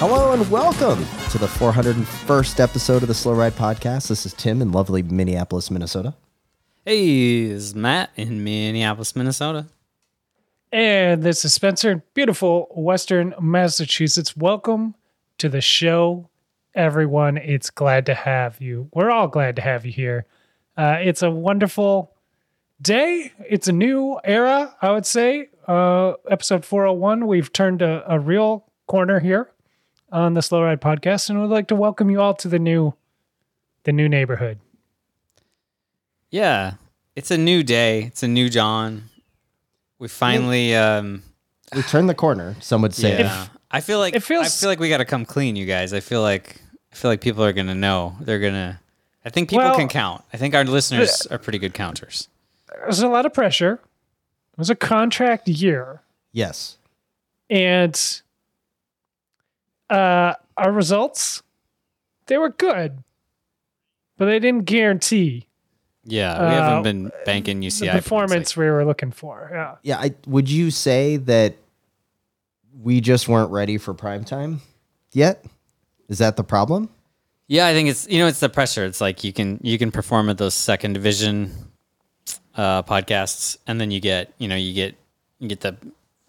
Hello and welcome to the 401st episode of the Slow Ride Podcast. This is Tim in lovely Minneapolis, Minnesota. Hey, this is Matt in Minneapolis, Minnesota. And this is Spencer in beautiful Western Massachusetts. Welcome to the show, everyone. It's glad to have you. We're all glad to have you here. Uh, it's a wonderful day. It's a new era, I would say. Uh, episode 401, we've turned a, a real corner here on the Slow Ride podcast, and we'd like to welcome you all to the new, the new neighborhood. Yeah, it's a new day. It's a new John. We finally, um, We turned the corner, some would say. yeah. I feel like it feels- I feel like we got to come clean, you guys. I feel like I feel like people are gonna know. They're gonna. I think people Well- can count. I think our listeners are pretty good counters. There's a lot of pressure. It was a contract year. Yes. and uh, our results they were good, but they didn't guarantee Yeah, we Uh, haven't been banking the UCI performance we were looking for. Yeah, Yeah. I, would you say that we just weren't ready for prime time yet? Is that the problem? Yeah, I think it's you know it's the pressure. It's like you can you can perform at those second division uh, podcasts, and then you get you know you get you get the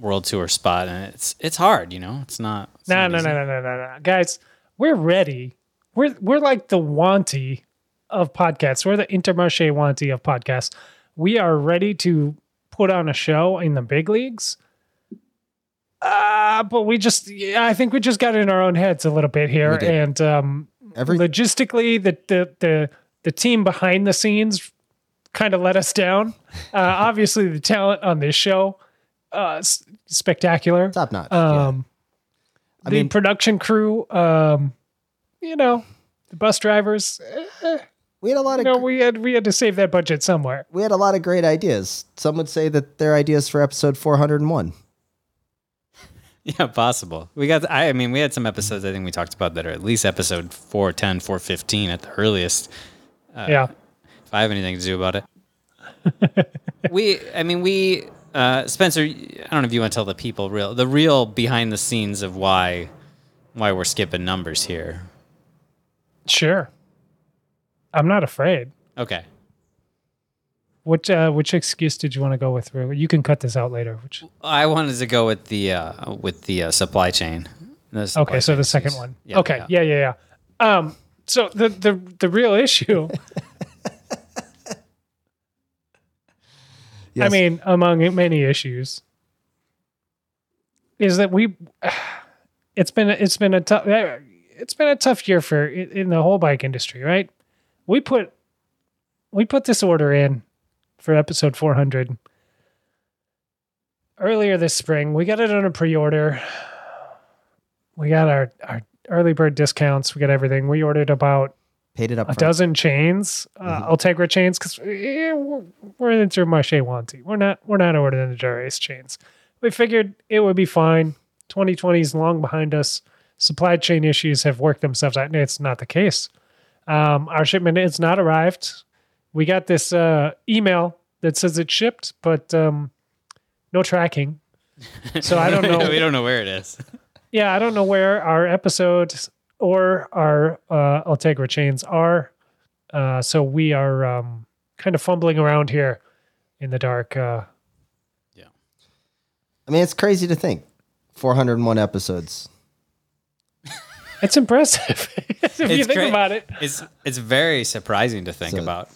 world tour spot, and it's it's hard. You know, it's not. It's no, not no, easy. no, no, no, no, no, guys, we're ready. We're we're like the Wanty of podcasts. We're the Intermarché Wanty of podcasts. We are ready to put on a show in the big leagues. Uh, but we just, yeah, I think we just got in our own heads a little bit here, and um, Every logistically the the the the team behind the scenes kind of let us down. Uh, obviously, the talent on this show, uh, spectacular. top notch. yeah. Um, I the mean- production crew, um, you know, the bus drivers. eh, we had a lot you of know, we had we had to save that budget somewhere. we had a lot of great ideas. Some would say that they're ideas for episode 401. Yeah, possible. We got. I, I mean, we had some episodes. I think we talked about that are at least episode 410, 415 at the earliest. yeah, If I have anything to do about it. we, I mean, we, uh, Spencer. I don't know if you want to tell the people real, the real behind the scenes of why, why we're skipping numbers here. sure. I'm not afraid. Okay. Which uh, which excuse did you want to go with? You can cut this out later. Which I wanted to go with the uh, with the uh, supply chain. The supply okay, so chain the second issues. one. Yeah, okay, yeah, yeah, yeah. Um, so the the the real issue. I mean, among many issues, is that we. It's been it's been a tough eh, it's been a tough year for in the whole bike industry, right? We put we put this order in for episode 400 earlier this spring. We got it on a pre-order. We got our our early bird discounts. We got everything. We ordered about paid it up a front. dozen chains, uh, Ultegra chains, because we're, we're in Intermarché Wanty. We're not we're not ordering the Dura-Ace chains. We figured it would be fine. 2020 is long behind us. Supply chain issues have worked themselves out. It's not the case. Um, our shipment has not arrived. We got this uh, email that says it shipped, but um, no tracking. So I don't know. we don't know where it is. Yeah, I don't know where our episodes or our uh, Ultegra chains are. Uh, so we are um, kind of fumbling around here in the dark. Uh, yeah. I mean, it's crazy to think. 401 episodes. it's impressive if you It's think great. about it. It's it's very surprising to think So- about.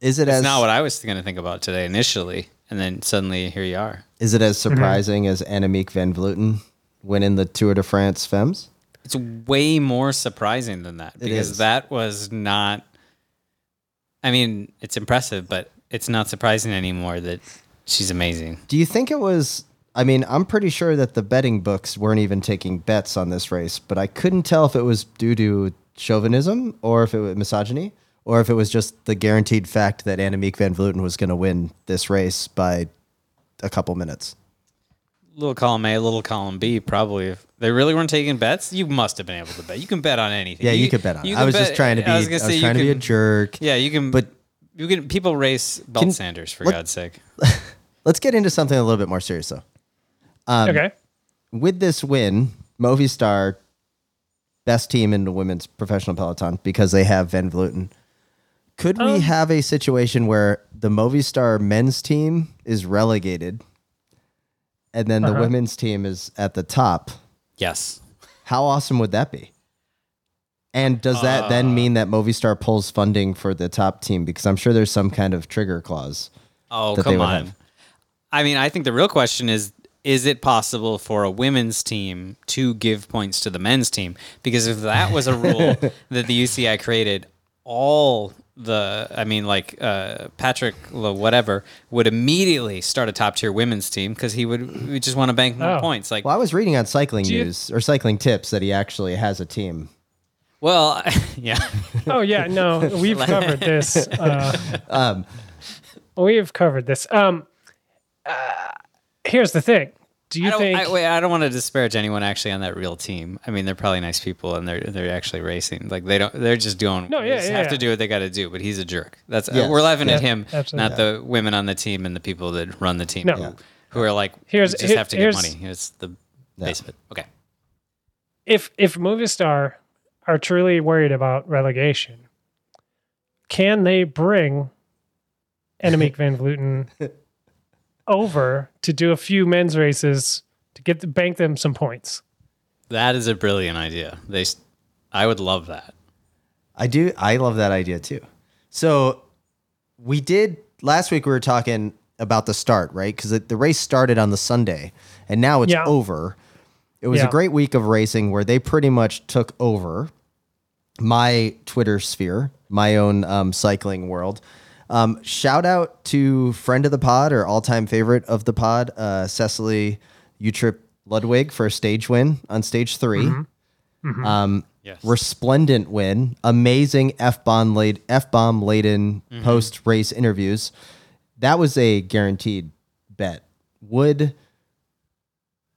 Is it It's as not what I was going to think about today initially, and then suddenly here you are. is it as Mm-hmm. surprising as Annemiek van Vleuten winning the Tour de France Femmes? It's way more surprising than that because that was not. I mean, it's impressive, but it's not surprising anymore that she's amazing. Do you think it was? I mean, I'm pretty sure that the betting books weren't even taking bets on this race, but I couldn't tell if it was due to chauvinism or if it was misogyny or if it was just the guaranteed fact that Annemiek van Vleuten was going to win this race by a couple minutes. Little column A, little column B, probably. If they really weren't taking bets, you must have been able to bet. You can bet on anything. Yeah, you, could bet on. it. I can was just trying to be. I I was was, gonna say you trying to be a jerk. Yeah, you can. But- you can. People race belt Can- Sanders for let- God's sake. Let's get into something a little bit more serious, though. Um, okay. with this win, Movistar, best team in the women's professional peloton because they have Van Vleuten. Could we Um, have a situation where the Movistar men's team is relegated and then the Uh-huh. women's team is at the top? Yes. How awesome would that be? And does that Uh. then mean that Movistar pulls funding for the top team? Because I'm sure there's some kind of trigger clause. Oh, come on. have. I mean, I think the real question is is it possible for a women's team to give points to the men's team? Because if that was a rule that the UCI created, all the, I mean, like uh, Patrick, Lo- whatever, would immediately start a top tier women's team because he would we just want to bank more Oh. points. Like, Well, I was reading on Cycling Do you- News or Cycling Tips that he actually has a team. well, yeah. Oh yeah, no, we've covered this. Uh, Um, we've covered this. Um, uh, here's the thing. Do you don't, think? I, wait, I don't want to disparage anyone actually on that real team. I mean, they're probably nice people and they're they're actually racing. Like they don't, they're just doing. No, they yeah, just yeah, have yeah. to do what they got to do. But he's a jerk. That's uh, Yes. we're laughing at him, absolutely. not the women on the team and the people that run the team. No. who, Yeah. who are like, Here's- here's just here- have to get money. It's the base of it. Okay. if if Movistar are truly worried about relegation, can they bring Annemiek van Vleuten over to do a few men's races to get to bank them some points? That is a brilliant idea. They, s- I would love that. I do. I love that idea too. So we did last week. We were talking about the start, right? Because the race started on the Sunday, and now it's Yeah. over. It was Yeah. a great week of racing where they pretty much took over my Twitter sphere, my own um, cycling world. Um, shout out to friend of the pod or all time favorite of the pod, uh, Cecilie Uttrup Ludwig for a stage win on stage 3 Um, Yes. resplendent win, amazing f bomb laden f bomb laden post race interviews. That was a guaranteed bet. Would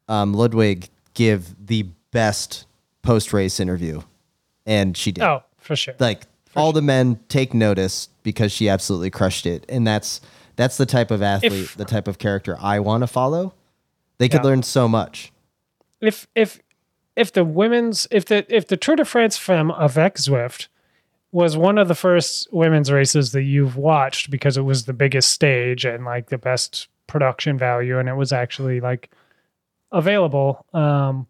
um, Ludwig give the best post race interview? And she did. Oh, for sure. Like all the men take notice because she absolutely crushed it, and that's that's the type of athlete, If- the type of character I want to follow. They could Yeah. learn so much. if if if the women's if the if the Tour de France Femme avec Zwift was one of the first women's races that you've watched because it was the biggest stage and like the best production value and it was actually like available um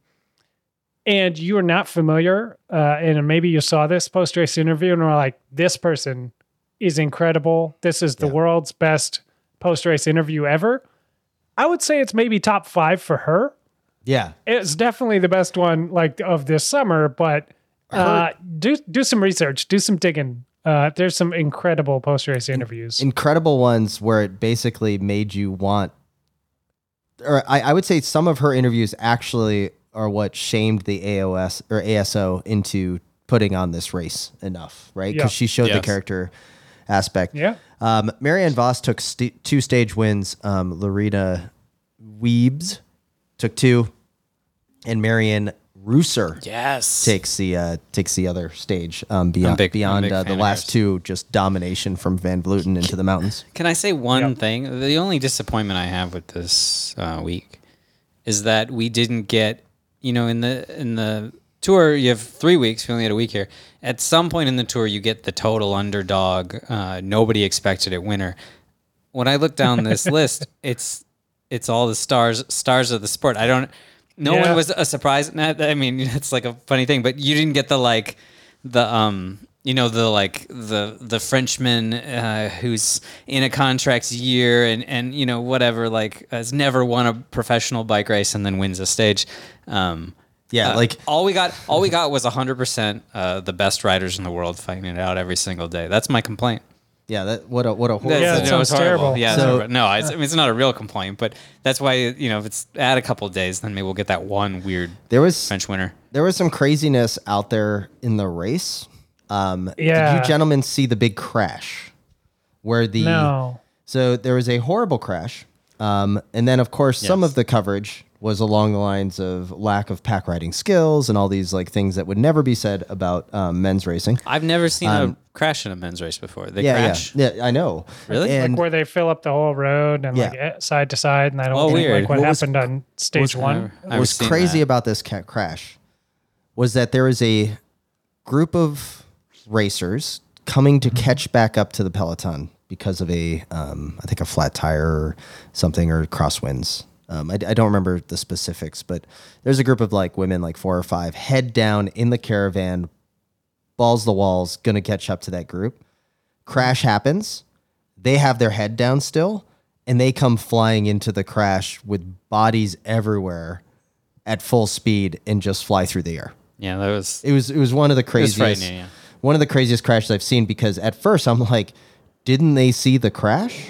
and you are not familiar uh and maybe you saw this post race interview and were like this person is incredible. This is the Yeah. world's best post race interview ever. I would say it's maybe top 5 for her. Yeah, it's definitely the best one like of this summer but uh do do some research do some digging. Uh there's some incredible post race interviews. incredible ones where it basically made you want or I, I would say some of her interviews actually are what shamed the AOS or ASO into putting on this race enough, right? Because Yeah. she showed the character aspect. yeah Um, Marianne Vos took st- two stage wins. Um, Lorena Wiebes took two, and Marianne Reusser Yes. takes the uh, takes the other stage um, beyond big- beyond uh, the last two, just domination from Van Vleuten into the mountains. Can I say one Yep. thing? The only disappointment I have with this uh, week is that we didn't get, you know, in the in the tour you have three weeks. We only had a week here. At some point in the tour, you get the total underdog. Uh, nobody expected it winner. When I look down this list, it's it's all the stars stars of the sport. I don't. No Yeah. one was a surprise. I mean, it's like a funny thing, but you didn't get the like the um you know the like the the Frenchman uh, who's in a contract year and and you know whatever like has never won a professional bike race and then wins a stage. Um, Yeah, uh, like all we got all we got was hundred percent uh, the best riders in the world fighting it out every single day. That's my complaint. Yeah, that what a what a horrible. Yeah, that no, it's sounds horrible. terrible. Yeah, So- no, it's, I mean, it's not a real complaint, but that's why you know if it's add a couple of days, then maybe we'll get that one weird there was French winter. there was some craziness out there in the race. Um, Yeah. Did you gentlemen see the big crash? Where the No. so there was a horrible crash, um, and then of course some of the coverage was along the lines of lack of pack riding skills and all these like things that would never be said about um, men's racing. I've never seen a crash in a men's race before. They Yeah, crash. yeah, yeah. I know. Really? And Like where they fill up the whole road and like Yeah. eh, side to side, and I don't Oh, think weird. like what, What was- happened on stage one. I've what was crazy that. about this crash was that there was a group of racers coming to catch back up to the peloton because of a um, I think a flat tire or something or crosswinds. Um, I, I don't remember the specifics, but there's a group of like women, like four or five, head down in the caravan, balls the walls, gonna catch up to that group. Crash happens. They have their head down still, and they come flying into the crash with bodies everywhere at full speed and just fly through the air. Yeah, that was. It was it was one of the craziest. One of the craziest crashes I've seen because at first I'm like, didn't they see the crash?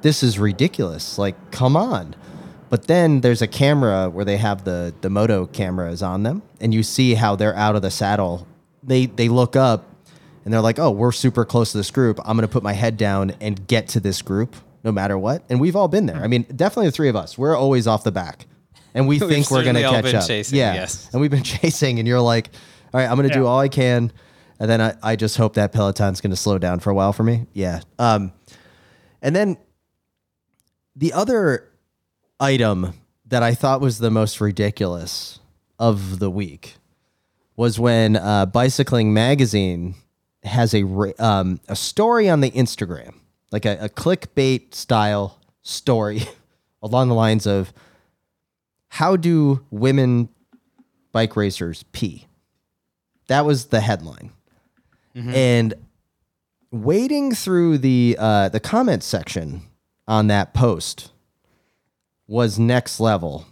This is ridiculous. Like, come on. But then there's a camera where they have the the moto cameras on them, and you see how they're out of the saddle. They they look up and they're like, "Oh, we're super close to this group. I'm gonna put my head down and get to this group, no matter what." And we've all been there. I mean, definitely the three of us. We're always off the back, and we think we're gonna certainly all catch been up. chasing, yeah, yes. and we've been chasing, and you're like, "All right, I'm gonna do all I can." And then I, I just hope that Peloton's going to slow down for a while for me. Yeah. Um, and then the other item that I thought was the most ridiculous of the week was when uh, Bicycling Magazine has a um, a story on the Instagram, like a, a clickbait style story along the lines of how do women bike racers pee? That was the headline. And wading through the uh, the comment section on that post was next level,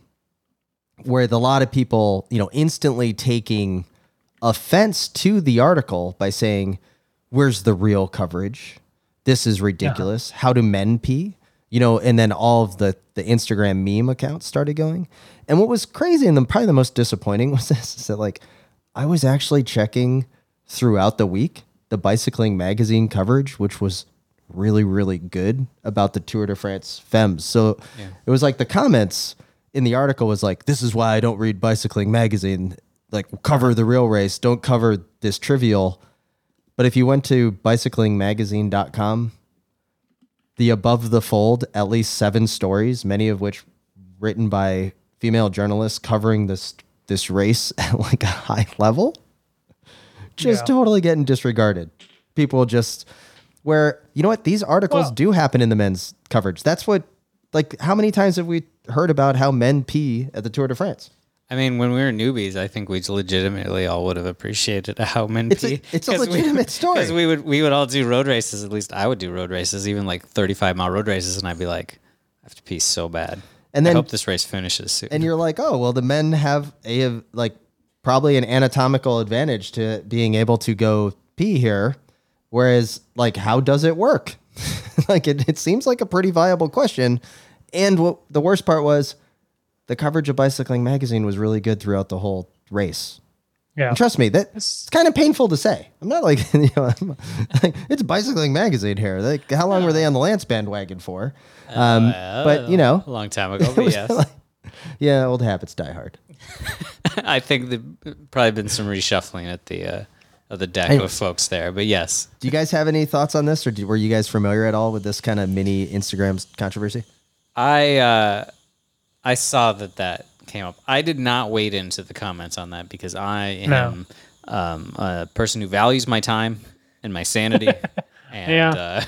where a lot of people, you know, instantly taking offense to the article by saying, "Where's the real coverage? This is ridiculous. How do men pee?" You know, and then all of the the Instagram meme accounts started going. And what was crazy and the, probably the most disappointing was this: is that like I was actually checking throughout the week the bicycling magazine coverage, which was really, really good about the Tour de France Femmes. So it was like the comments in the article was like, "This is why I don't read bicycling magazine. Like, cover the real race. Don't cover this trivial." But if you went to bicyclingmagazine.com, the above the fold, at least seven stories, many of which written by female journalists covering this this race at like a high level, just Yeah. totally getting disregarded. People just where you know what these articles Well- do happen in the men's coverage. That's what like how many times have we heard about how men pee at the Tour de France? I mean, when we were newbies, I think we legitimately all would have appreciated how men It's a- pee. it's a legitimate story. Because we would we would all do road races. At least I would do road races, even like thirty five mile road races, and I'd be like, I have to pee so bad. And then- I hope this race finishes soon. and you're like, oh well, the men have a like probably an anatomical advantage to being able to go pee here, whereas like how does it work? like it, it seems like a pretty viable question, and what the worst part was, the coverage of Bicycling Magazine was really good throughout the whole race. Yeah. And trust me, that it's kind of painful to say. I'm not like, you know, I'm, like it's Bicycling Magazine here. Like, how long were they on the Lance bandwagon for? Um, but you know, a long time ago, but was yes, like- yeah, old habits die hard. I think there's probably been some reshuffling at the uh, of the deck Anyways. of folks there. But yes, Do you guys have any thoughts on this, or do, were you guys familiar at all with this kind of mini Instagram controversy? I uh, I saw that that came up. I did not wade into the comments on that because I No. am um, a person who values my time and my sanity. And Yeah. uh,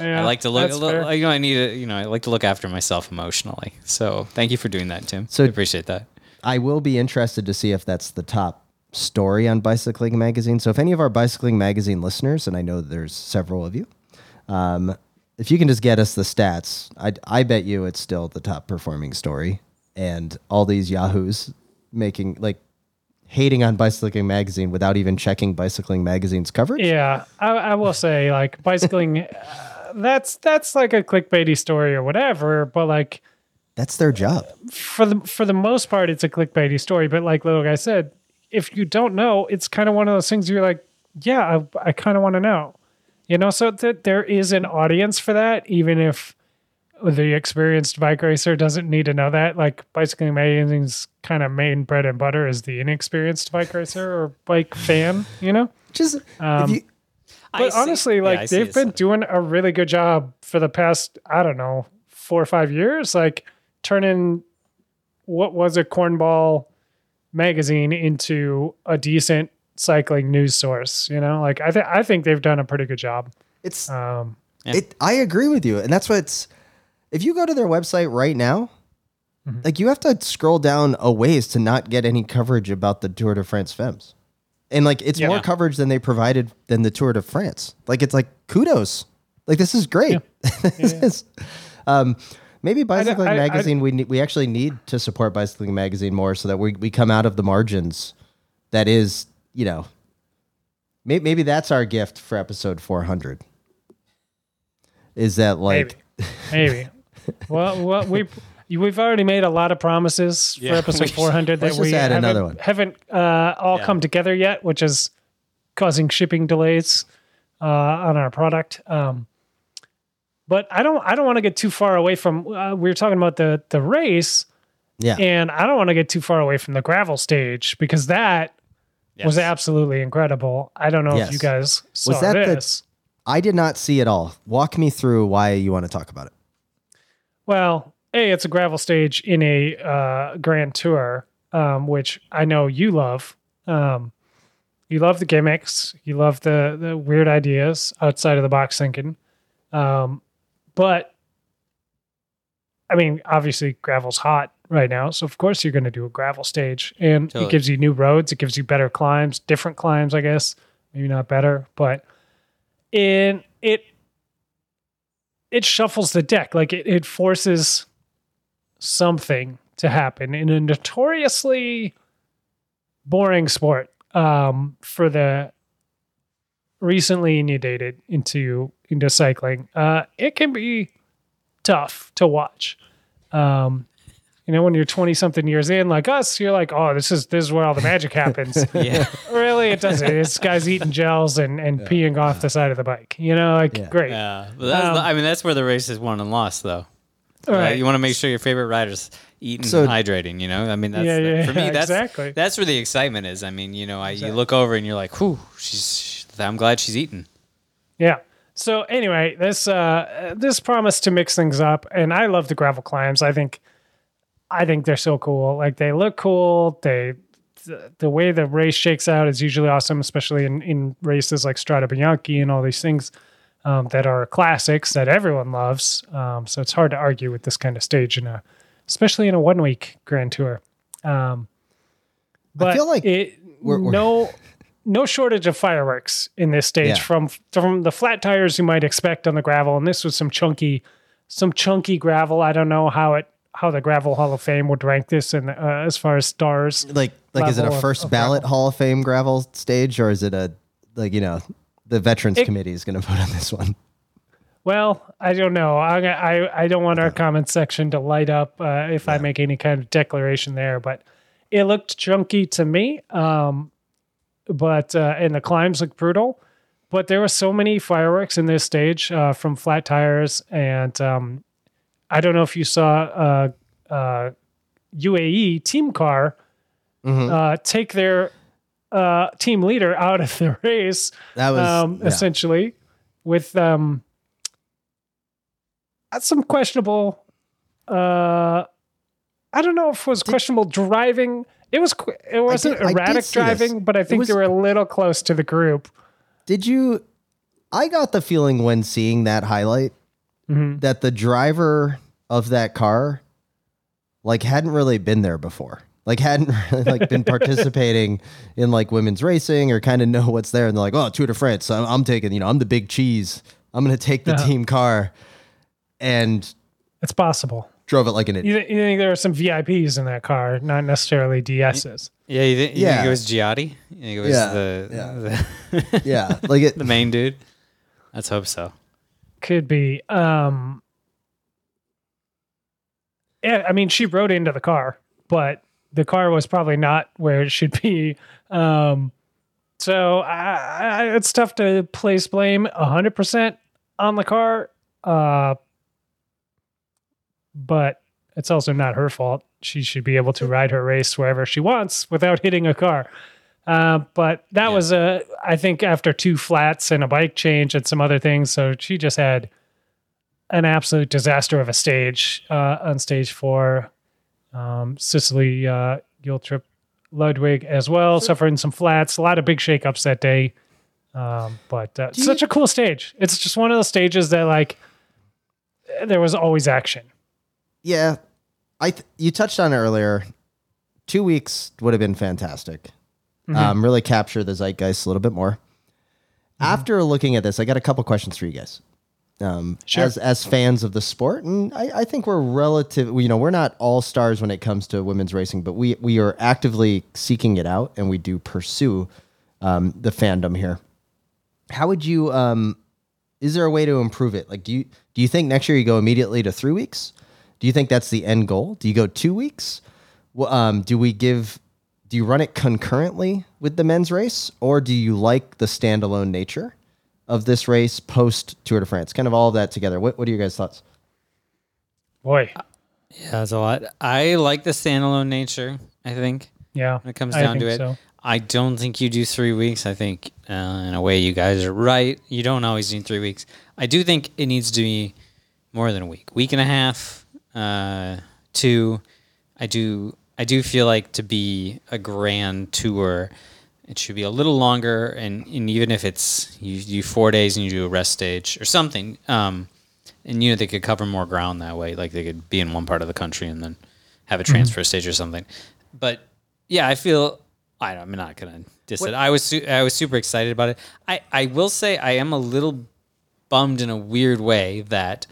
Yeah, I like to look. that's look- fair. You know, I need to. You know, I like to look after myself emotionally. So thank you for doing that, Tim. So- I appreciate that. I will be interested to see if that's the top story on Bicycling Magazine. So if any of our Bicycling Magazine listeners, and I know there's several of you, um, if you can just get us the stats, I, I bet you it's still the top performing story. And all these yahoos making like hating on Bicycling Magazine without even checking Bicycling Magazine's coverage. Yeah, I, I will say like bicycling. uh, that's that's like a clickbaity story or whatever, but like That's their job. for the for the most part, it's a clickbaity story. But like little guy said, if you don't know, it's kind of one of those things you're like, yeah, I, I kind of want to know, you know. So that there is an audience for that, even if the experienced bike racer doesn't need to know that. Like bicycling magazine's kind of main bread and butter is the inexperienced bike racer or bike fan, you know. Just Um, you, But see- honestly, yeah, like I see they've been doing a really good job for the past, I don't know, four or five years, like turning what was a cornball magazine into a decent cycling news source. You know, like I think I think they've done a pretty good job. it's Um, Yeah. it. I agree with you, and that's what it's. If you go to their website right now, Mm-hmm. like you have to scroll down a ways to not get any coverage about the Tour de France Femmes, and like it's Yeah. more coverage than they provided than the Tour de France. Like it's like kudos. Like this is great. This is- um, maybe Bicycling I- I- Magazine. we need, we actually need to support Bicycling Magazine more so that we we come out of the margins. That is, you know, maybe, maybe that's our gift for episode four hundred. Is that like maybe, maybe. well, well, we. We've already made a lot of promises Yeah, for episode 400 that we add haven't, another one. haven't uh, all Yeah. come together yet, which is causing shipping delays uh, on our product. Um, but I don't I don't want to get too far away from. Uh, we were talking about the the race, yeah? and I don't want to get too far away from the gravel stage because that was absolutely incredible. I don't know Yes. if you guys saw that the- this. I did not see it all. Walk me through why you want to talk about it. Well, a it's a gravel stage in a uh, Grand Tour, um, which I know you love. Um, you love the gimmicks, you love the the weird ideas outside of the box thinking. Um, but I mean, obviously, gravel's hot right now, so of course you're going to do a gravel stage, and Totally. it gives you new roads, it gives you better climbs, different climbs, I guess. Maybe not better, but in it it shuffles the deck like it, it forces something to happen in a notoriously boring sport um, for the recently inundated into into cycling uh, it can be tough to watch um, you know when you're 20 something years in like us you're like oh this is this is where all the magic happens yeah. really it doesn't it's guys eating gels and and peeing off the side of the bike you know like Yeah. great Yeah, but that's Um, the- I mean that's where the race is won and lost, though. All Right? right. You want to make sure your favorite rider's eating, So- and hydrating. You know, I mean, that's Yeah, yeah, for me. That's exactly. that's where the excitement is. I mean, you know, I, you look over and you're like, "Whew, she's." I'm glad she's eating. Yeah. So anyway, this uh this promised to mix things up, and I love the gravel climbs. I think I think they're so cool. Like they look cool. They the, the way the race shakes out is usually awesome, especially in in races like Strade Bianche and all these things um, that are classics that everyone loves. Um, so it's hard to argue with this kind of stage in a, especially in a one week Grand Tour. Um, but I feel like it we're- we're- no no shortage of fireworks in this stage Yeah. from from the flat tires you might expect on the gravel, and this was some chunky some chunky gravel. I don't know how it how the gravel Hall of Fame would rank this, and uh, as far as stars. Like like is it a Level of- first of ballot gravel. Hall of Fame gravel stage or is it a like you know the Veterans It- Committee is going to vote on this one? Well, I don't know. I I, I don't want our comment section to light up uh, if I make any kind of declaration there, but it looked chunky to me. Um, but uh, and the climbs look brutal. But there were so many fireworks in this stage uh, from flat tires, and um, I don't know if you saw uh, uh, UAE team car uh, take their uh, team leader out of the race That was um, yeah. essentially with um, some questionable. Uh, I don't know if it was questionable driving. It was it wasn't did- erratic see this. driving, but I think was- they were a little close to the group. Did you? I got the feeling when seeing that highlight Mm-hmm. that the driver of that car, like, hadn't really been there before. Like, hadn't really, like been participating in like women's racing or kind of know what's there. And they're like, "Oh, Tour de France, I'm, I'm taking. You know, I'm the big cheese. I'm going to take the team car," and It's possible. Drove it like an idiot. You, you think there were some VIPs in that car, not necessarily DSs. Yeah, you think, you Yeah. think it was Giotti? You think it was Yeah, the, yeah. the Yeah, like it. the main dude? Let's hope so. Could be. Um Yeah, I mean she rode into the car, but the car was probably not where it should be. Um so I, I, it's tough to place blame 100% on the car. Uh but it's also not her fault. She should be able to ride her race wherever she wants without hitting a car. Uh, but that Yeah. was a, I think, after two flats and a bike change and some other things. So she just had an absolute disaster of a stage uh, on stage four. Um, Cecilie uh, Giltrip Ludwig as well, suffering some flats, a lot of big shakeups that day. Um, but uh, you- such a cool stage. It's just one of those stages that, like, there was always action. Yeah, I th- you touched on it earlier. Two weeks would have been fantastic. Um, really capture the zeitgeist a little bit more. After looking at this, I got a couple questions for you guys. Um, Sure. As as fans of the sport, and I, I think we're relative. You know, we're not all stars when it comes to women's racing, but we we are actively seeking it out, and we do pursue um, the fandom here. How would you? Um, is there a way to improve it? Like, do you do you think next year you go immediately to three weeks? Do you think that's the end goal? Do you go two weeks? Well, um, do we give? Do you run it concurrently with the men's race, or do you like the standalone nature of this race post Tour de France? Kind of all of that together. What What are your guys' thoughts? Boy, Yeah, that's a lot. I like the standalone nature. I think yeah. when it comes I down to it, so. I don't think you do three weeks. I think uh, in a way you guys are right. You don't always need three weeks. I do think it needs to be more than a week, week and a half, uh, two. I do. I do feel like to be a grand tour, it should be a little longer, and, and even if it's you do four days and you do a rest stage or something, um, and you know they could cover more ground that way. Like they could be in one part of the country and then have a transfer stage or something. But yeah, I feel I don't, I'm not gonna diss it. I was su- I was super excited about it. I I will say I am a little bummed in a weird way that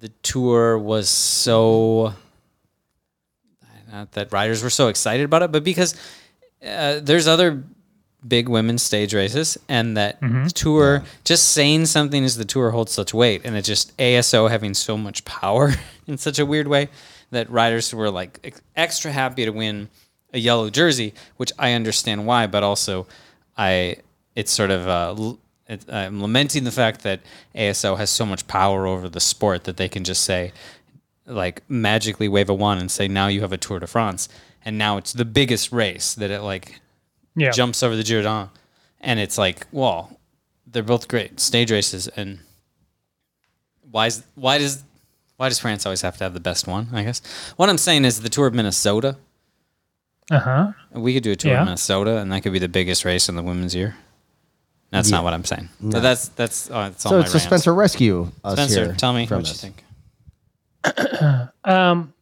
the tour was so not that riders were so excited about it, but because uh, there's other big women's stage races, and that tour just saying something as the tour holds such weight, and it just ASO having so much power in such a weird way that riders were like ex- extra happy to win a yellow jersey, which I understand why, but also I it's sort of uh, it, I'm lamenting the fact that ASO has so much power over the sport that they can just say like magically wave a wand and say now you have a Tour de France, and now it's the biggest race that it like Yeah. jumps over the Giro Donne, and it's like, well, they're both great stage races, and why is why does why does France always have to have the best one? I guess what I'm saying is the Tour of Minnesota. Uh huh. We could do a Tour Yeah. of Minnesota, and that could be the biggest race in the women's year. That's not what I'm saying. So that's that's uh, that's all So, my so rants. Spencer, rescue us Spencer, here. tell me from what you think. Um,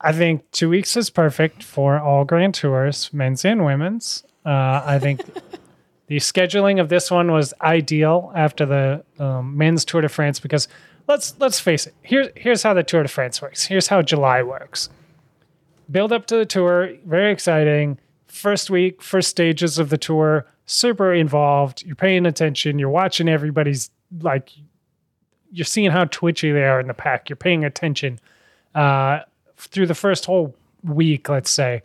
I think two weeks is perfect for all Grand Tours, men's and women's. Uh, I think the scheduling of this one was ideal after the um, men's Tour de France because let's let's face it. Here's here's how the Tour de France works. Here's how July works. Build up to the tour, very exciting. First week, first stages of the tour, super involved. You're paying attention. You're watching everybody's like you're seeing how twitchy they are in the pack. You're paying attention uh, through the first whole week, let's say,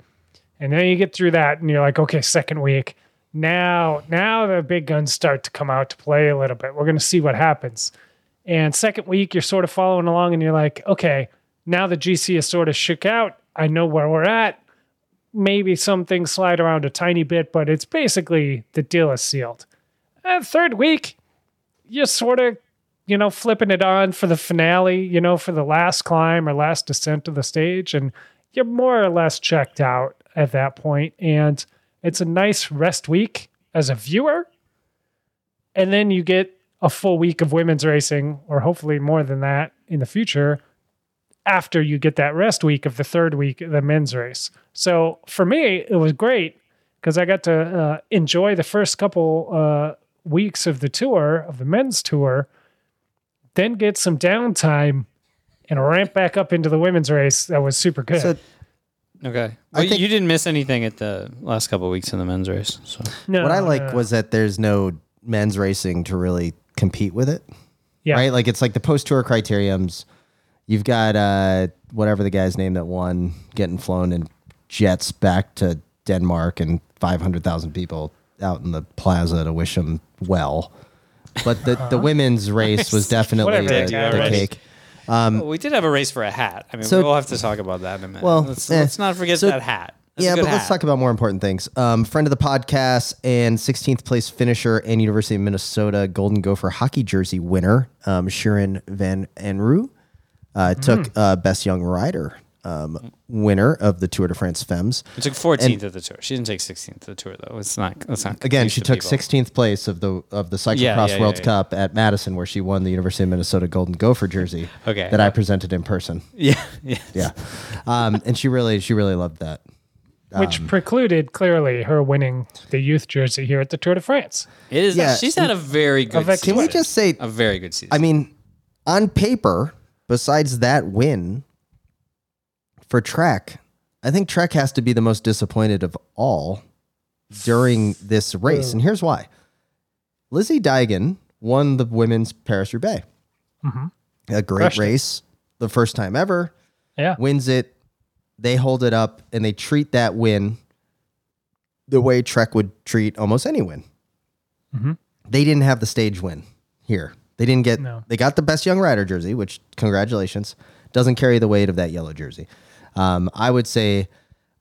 and then you get through that, and you're like, okay, second week. Now, now the big guns start to come out to play a little bit. We're going to see what happens. And second week, you're sort of following along, and you're like, okay, now the GC is sort of shook out. I know where we're at. Maybe some things slide around a tiny bit, but it's basically the deal is sealed. And third week, you're sort of you know, flipping it on for the finale, you know, for the last climb or last descent of the stage. And you're more or less checked out at that point. And it's a nice rest week as a viewer. And then you get a full week of women's racing, or hopefully more than that in the future, after you get that rest week of the third week of the men's race. So for me, it was great because I got to uh, enjoy the first couple uh, weeks of the tour, of the men's tour then get some downtime and ramp back up into the women's race. That was super good. So Okay. I Well, think- you didn't miss anything at the last couple of weeks in the men's race. So No, what I like no, no. was that there's no men's racing to really compete with it. yeah, Right? Like it's like the post tour criteriums. You've got uh, whatever the guy's name that won getting flown in jets back to Denmark and 500,000 people out in the plaza to wish him well. But the, the women's race was definitely Whatever the, the was. cake. Well, we did have a race for a hat. I mean, Um, So- we'll have to talk about that in a minute. Well, let's, eh. let's not forget So- that hat. That's yeah, good but let's talk about more important things. Um, friend of the podcast and 16th place finisher and University of Minnesota Golden Gopher hockey jersey winner, um, Shirin Van Anrooij, uh, Hmm. took uh, Best Young Rider um, winner of the Tour de France Femmes. She took 14th of the tour. She didn't take 16th of the tour though. It's not. Let's not. Again, confuse she the took people. 16th place of the of the cyclocross Yeah, yeah, World yeah, yeah. Cup at Madison, where she won the University of Minnesota Golden Gopher jersey. Okay. that I presented in person. Yeah, yeah. Yeah, um, and she really she really loved that. which um, precluded clearly her winning the youth jersey here at the Tour de France. It is. Yeah. She's had a very good. Avec- season. Can we just say a very good season? I mean, on paper, besides that win for Trek, I think Trek has to be the most disappointed of all during this race. And here's why Lizzie Deignan won the women's Paris Roubaix. Mm-hmm. A great Crushed it. race, the first time ever, Yeah, wins it. They hold it up and they treat that win the way Trek would treat almost any win. Mm-hmm. They didn't have the stage win here. They didn't get. No. They got the best young rider jersey, which congratulations doesn't carry the weight of that yellow jersey. Um, I would say,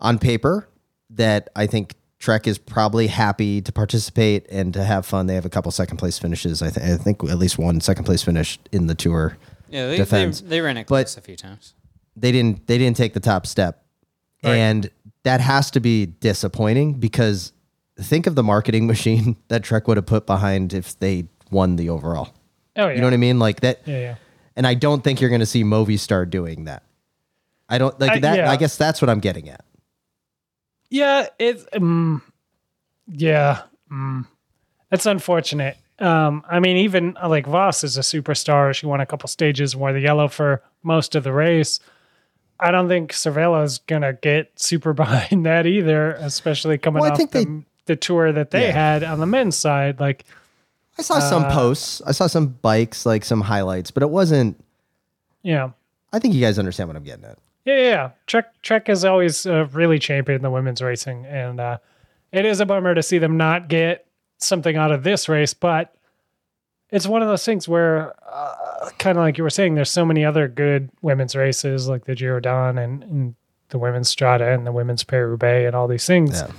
on paper, that I think Trek is probably happy to participate and to have fun. They have a couple second place finishes. I, th- I think at least one second place finish in the tour. yeah, they, they, defense. they ran it But- close a few times. they didn't they didn't take the top step and that has to be disappointing because think of the marketing machine that trek would have put behind if they won the overall oh yeah, you know what i mean like that yeah, yeah. and i don't think you're going to see movistar doing that i don't like I- that yeah. i guess that's what i'm getting at Yeah, it's um, yeah, mm, it's unfortunate. Um, I mean, even uh, like Vos is a superstar. She won a couple stages, wore the yellow for most of the race. I don't think Cervélo's gonna get super behind that either, especially coming Well, I off think the, they- the tour that they Yeah. had on the men's side. Like, i saw some Uh, posts i saw some bikes like some highlights but it wasn't Yeah. i think you guys understand what i'm getting at Yeah, yeah, yeah. Trek Trek has always uh, really championed the women's racing, and uh, it is a bummer to see them not get something out of this race. But it's one of those things where, uh, kind of like you were saying, there's so many other good women's races, like the Giro and, and the women's Strada and the women's Paris Roubaix and all these things Yeah.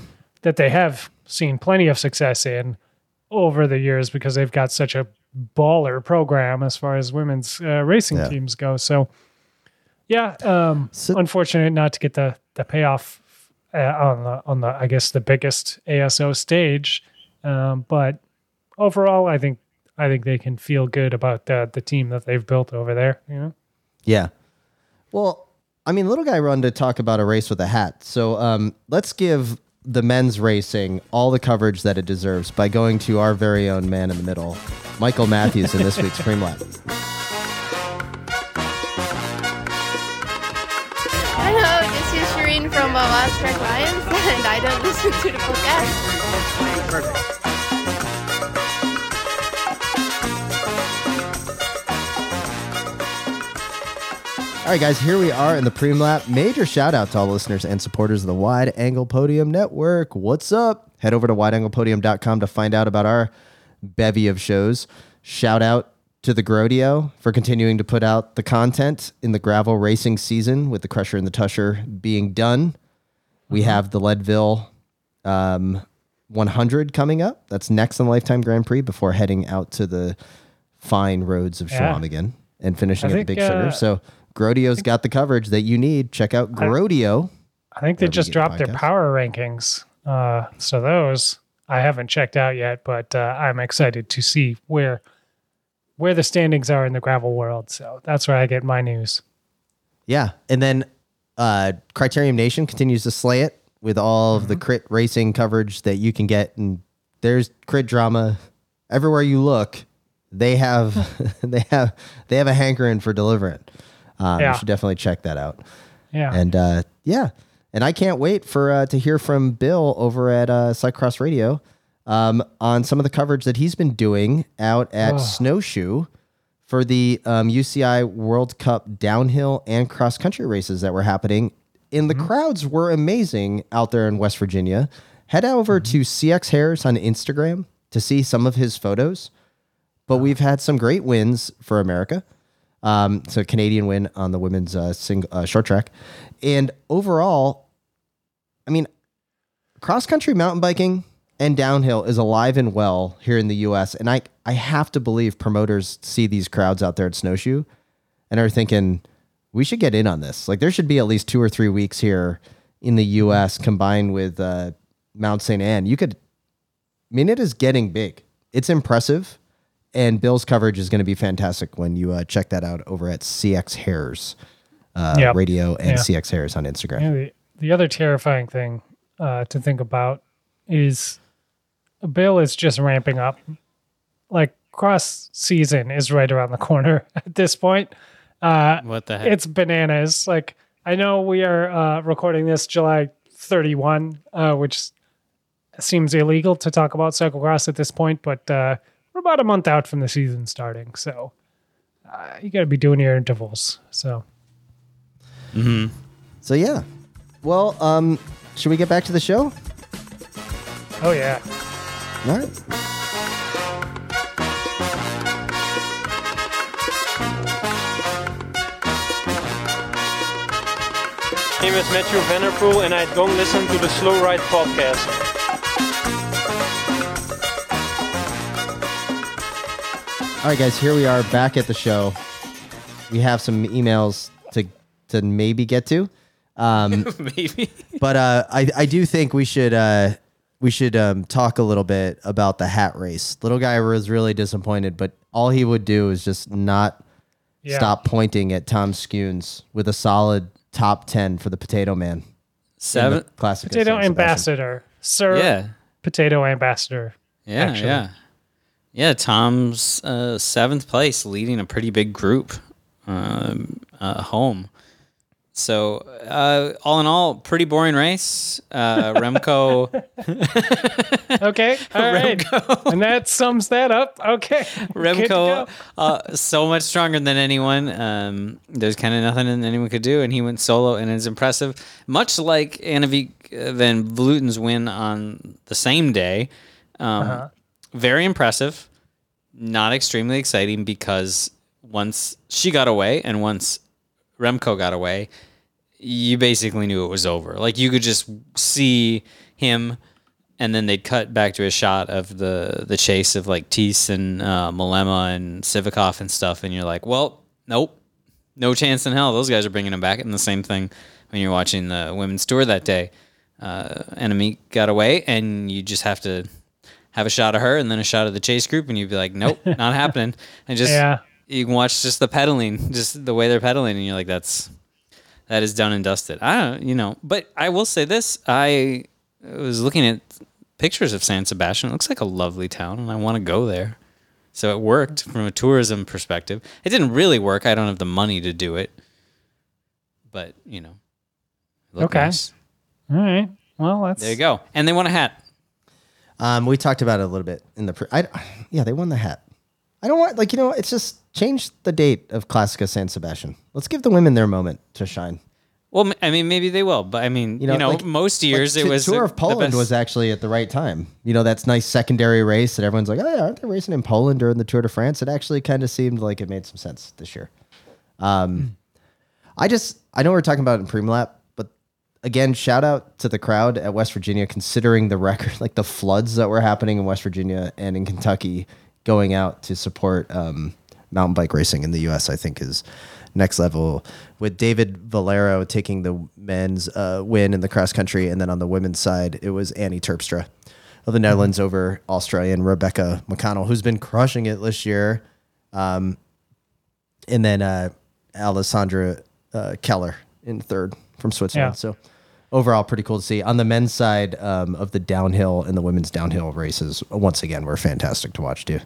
that they have seen plenty of success in over the years because they've got such a baller program as far as women's uh, racing Yeah. teams go. So, yeah, um, So- unfortunate not to get the the payoff uh, on the on the I guess the biggest ASO stage, um, but overall, I think I think they can feel good about the the team that they've built over there. You know, Yeah. Well, I mean, little guy run to talk about a race with a hat. So um, let's give the men's racing all the coverage that it deserves by going to our very own man in the middle, Michael Matthews, in this week's Preem Lap. Hello, this is Shirin from uh, Trek Lions, and I don't listen to the podcast. All right, guys, here we are in the Preem Lap. Major shout out to all listeners and supporters of the Wide Angle Podium Network. What's up? Head over to wideanglepodium.com to find out about our bevy of shows. Shout out to the Grodeo for continuing to put out the content in the gravel racing season with the Crusher and the Tushar being done. We have the Leadville um, 100 coming up. That's next in the Lifetime Grand Prix before heading out to the fine roads of Yeah. Chequamegon and finishing I at the think, Big Sugar. uh, So Grodeo's got the coverage that you need. Check out Grodeo. I think they just dropped their power rankings. Uh, so those I haven't checked out yet, but uh, I'm excited to see where where the standings are in the gravel world. So that's where I get my news. Yeah. And then uh, Criterium Nation continues to slay it with all of the Mm-hmm. crit racing coverage that you can get. And there's crit drama everywhere you look. They have they have they have a hankering for delivering. Um, Yeah. You should definitely check that out. Yeah. And uh, yeah, And I can't wait for uh, to hear from Bill over at uh, Cycross Radio um, on some of the coverage that he's been doing out at Snowshoe for the um, UCI World Cup downhill and cross country races that were happening. And the crowds were amazing out there in West Virginia. Head over to CXHairs on Instagram to see some of his photos. But we've had some great wins for America. Um, so Canadian win on the women's uh, uh, short track, and overall, I mean, cross country mountain biking and downhill is alive and well here in the U.S. And I I have to believe promoters see these crowds out there at Snowshoe, and are thinking we should get in on this. Like there should be at least two or three weeks here in the U.S. combined with uh, Mount St. Anne. You could, I mean, it is getting big. It's impressive and Bill's coverage is going to be fantastic when you uh, check that out over at CXHairs uh, Yep. Radio and Yeah. CXHairs on Instagram. Yeah, the, the other terrifying thing uh, to think about is Bill is just ramping up. Like cross season is right around the corner at this point. Uh, What the heck? it's bananas. Like I know we are uh, recording this July 31, uh, which seems illegal to talk about cyclocross at this point, but uh, we're about a month out from the season starting, so uh, you got to be doing your intervals. So So yeah, well, um, should we get back to the show? oh yeah, All right. My name is Mathieu van der Poel, and I don't listen to the Slow Ride podcast. All right, guys, here we are back at the show. We have some emails to to maybe get to, um, Maybe. but uh, I I do think we should uh, we should um, talk a little bit about the hat race. Little guy was really disappointed, but all he would do is just not yeah. stop pointing at Tom Skujins with a solid top 10 for the Potato Man. Seven. Classic. of Potato San Sebastian. ambassador, sir. Yeah. Potato ambassador. Yeah. actually. Yeah. Yeah. Tom's uh, seventh place, leading a pretty big group um, uh, home. So, uh, all in all, pretty boring race. Uh, Remco. Okay, all right, and that sums that up. Okay, Good to go. Remco, uh, so much stronger than anyone. Um, there's kind of nothing that anyone could do, and he went solo, and it's impressive. Much like Annemiek van Vleuten's win on the same day, um, very impressive. Not extremely exciting because once she got away, and once Remco got away, you basically knew it was over. Like you could just see him, and then they'd cut back to a shot of the the chase of like Teese and uh, Mollema and Sivakov and stuff, and you're like, well, nope, no chance in hell. Those guys are bringing him back. And the same thing when you're watching the women's tour that day. Uh, Annemiek got away, and you just have to have a shot of her and then a shot of the chase group, and you'd be like, nope, not happening. And just Yeah. you can watch just the pedaling, just the way they're pedaling, and you're like, that's that is done and dusted. I don't, you know, but I will say this: I was looking at pictures of San Sebastian. It looks like a lovely town, and I want to go there. So it worked from a tourism perspective. It didn't really work. I don't have the money to do it, but you know, Okay. nice. All right. Well, that's There you go. And they won a hat. Um, we talked about it a little bit in the. Pre- I, yeah, they won the hat. I don't want like you know. It's just change the date of Classica San Sebastian. Let's give the women their moment to shine. Well, I mean, maybe they will, but I mean, you You know, know, like- most years Like, it was Tour of Poland was actually at the right time. You know, that's nice secondary race that everyone's like, oh yeah, aren't they racing in Poland during the Tour de France? It actually kind of seemed like it made some sense this year. Um, I just I know we're talking about it in Preem Lap, again, shout out to the crowd at West Virginia, considering the record, like the floods that were happening in West Virginia and in Kentucky, going out to support um, mountain bike racing in the U.S. I think is next level. With David Valero taking the men's uh, win in the cross country, and then on the women's side, it was Annie Terpstra of the Netherlands over Australian Rebecca McConnell, who's been crushing it this year and then uh, Alessandra uh, Keller in third from Switzerland. Yeah. So overall, pretty cool to see. On the men's side um, of the downhill and the women's downhill races, once again, were fantastic to watch too.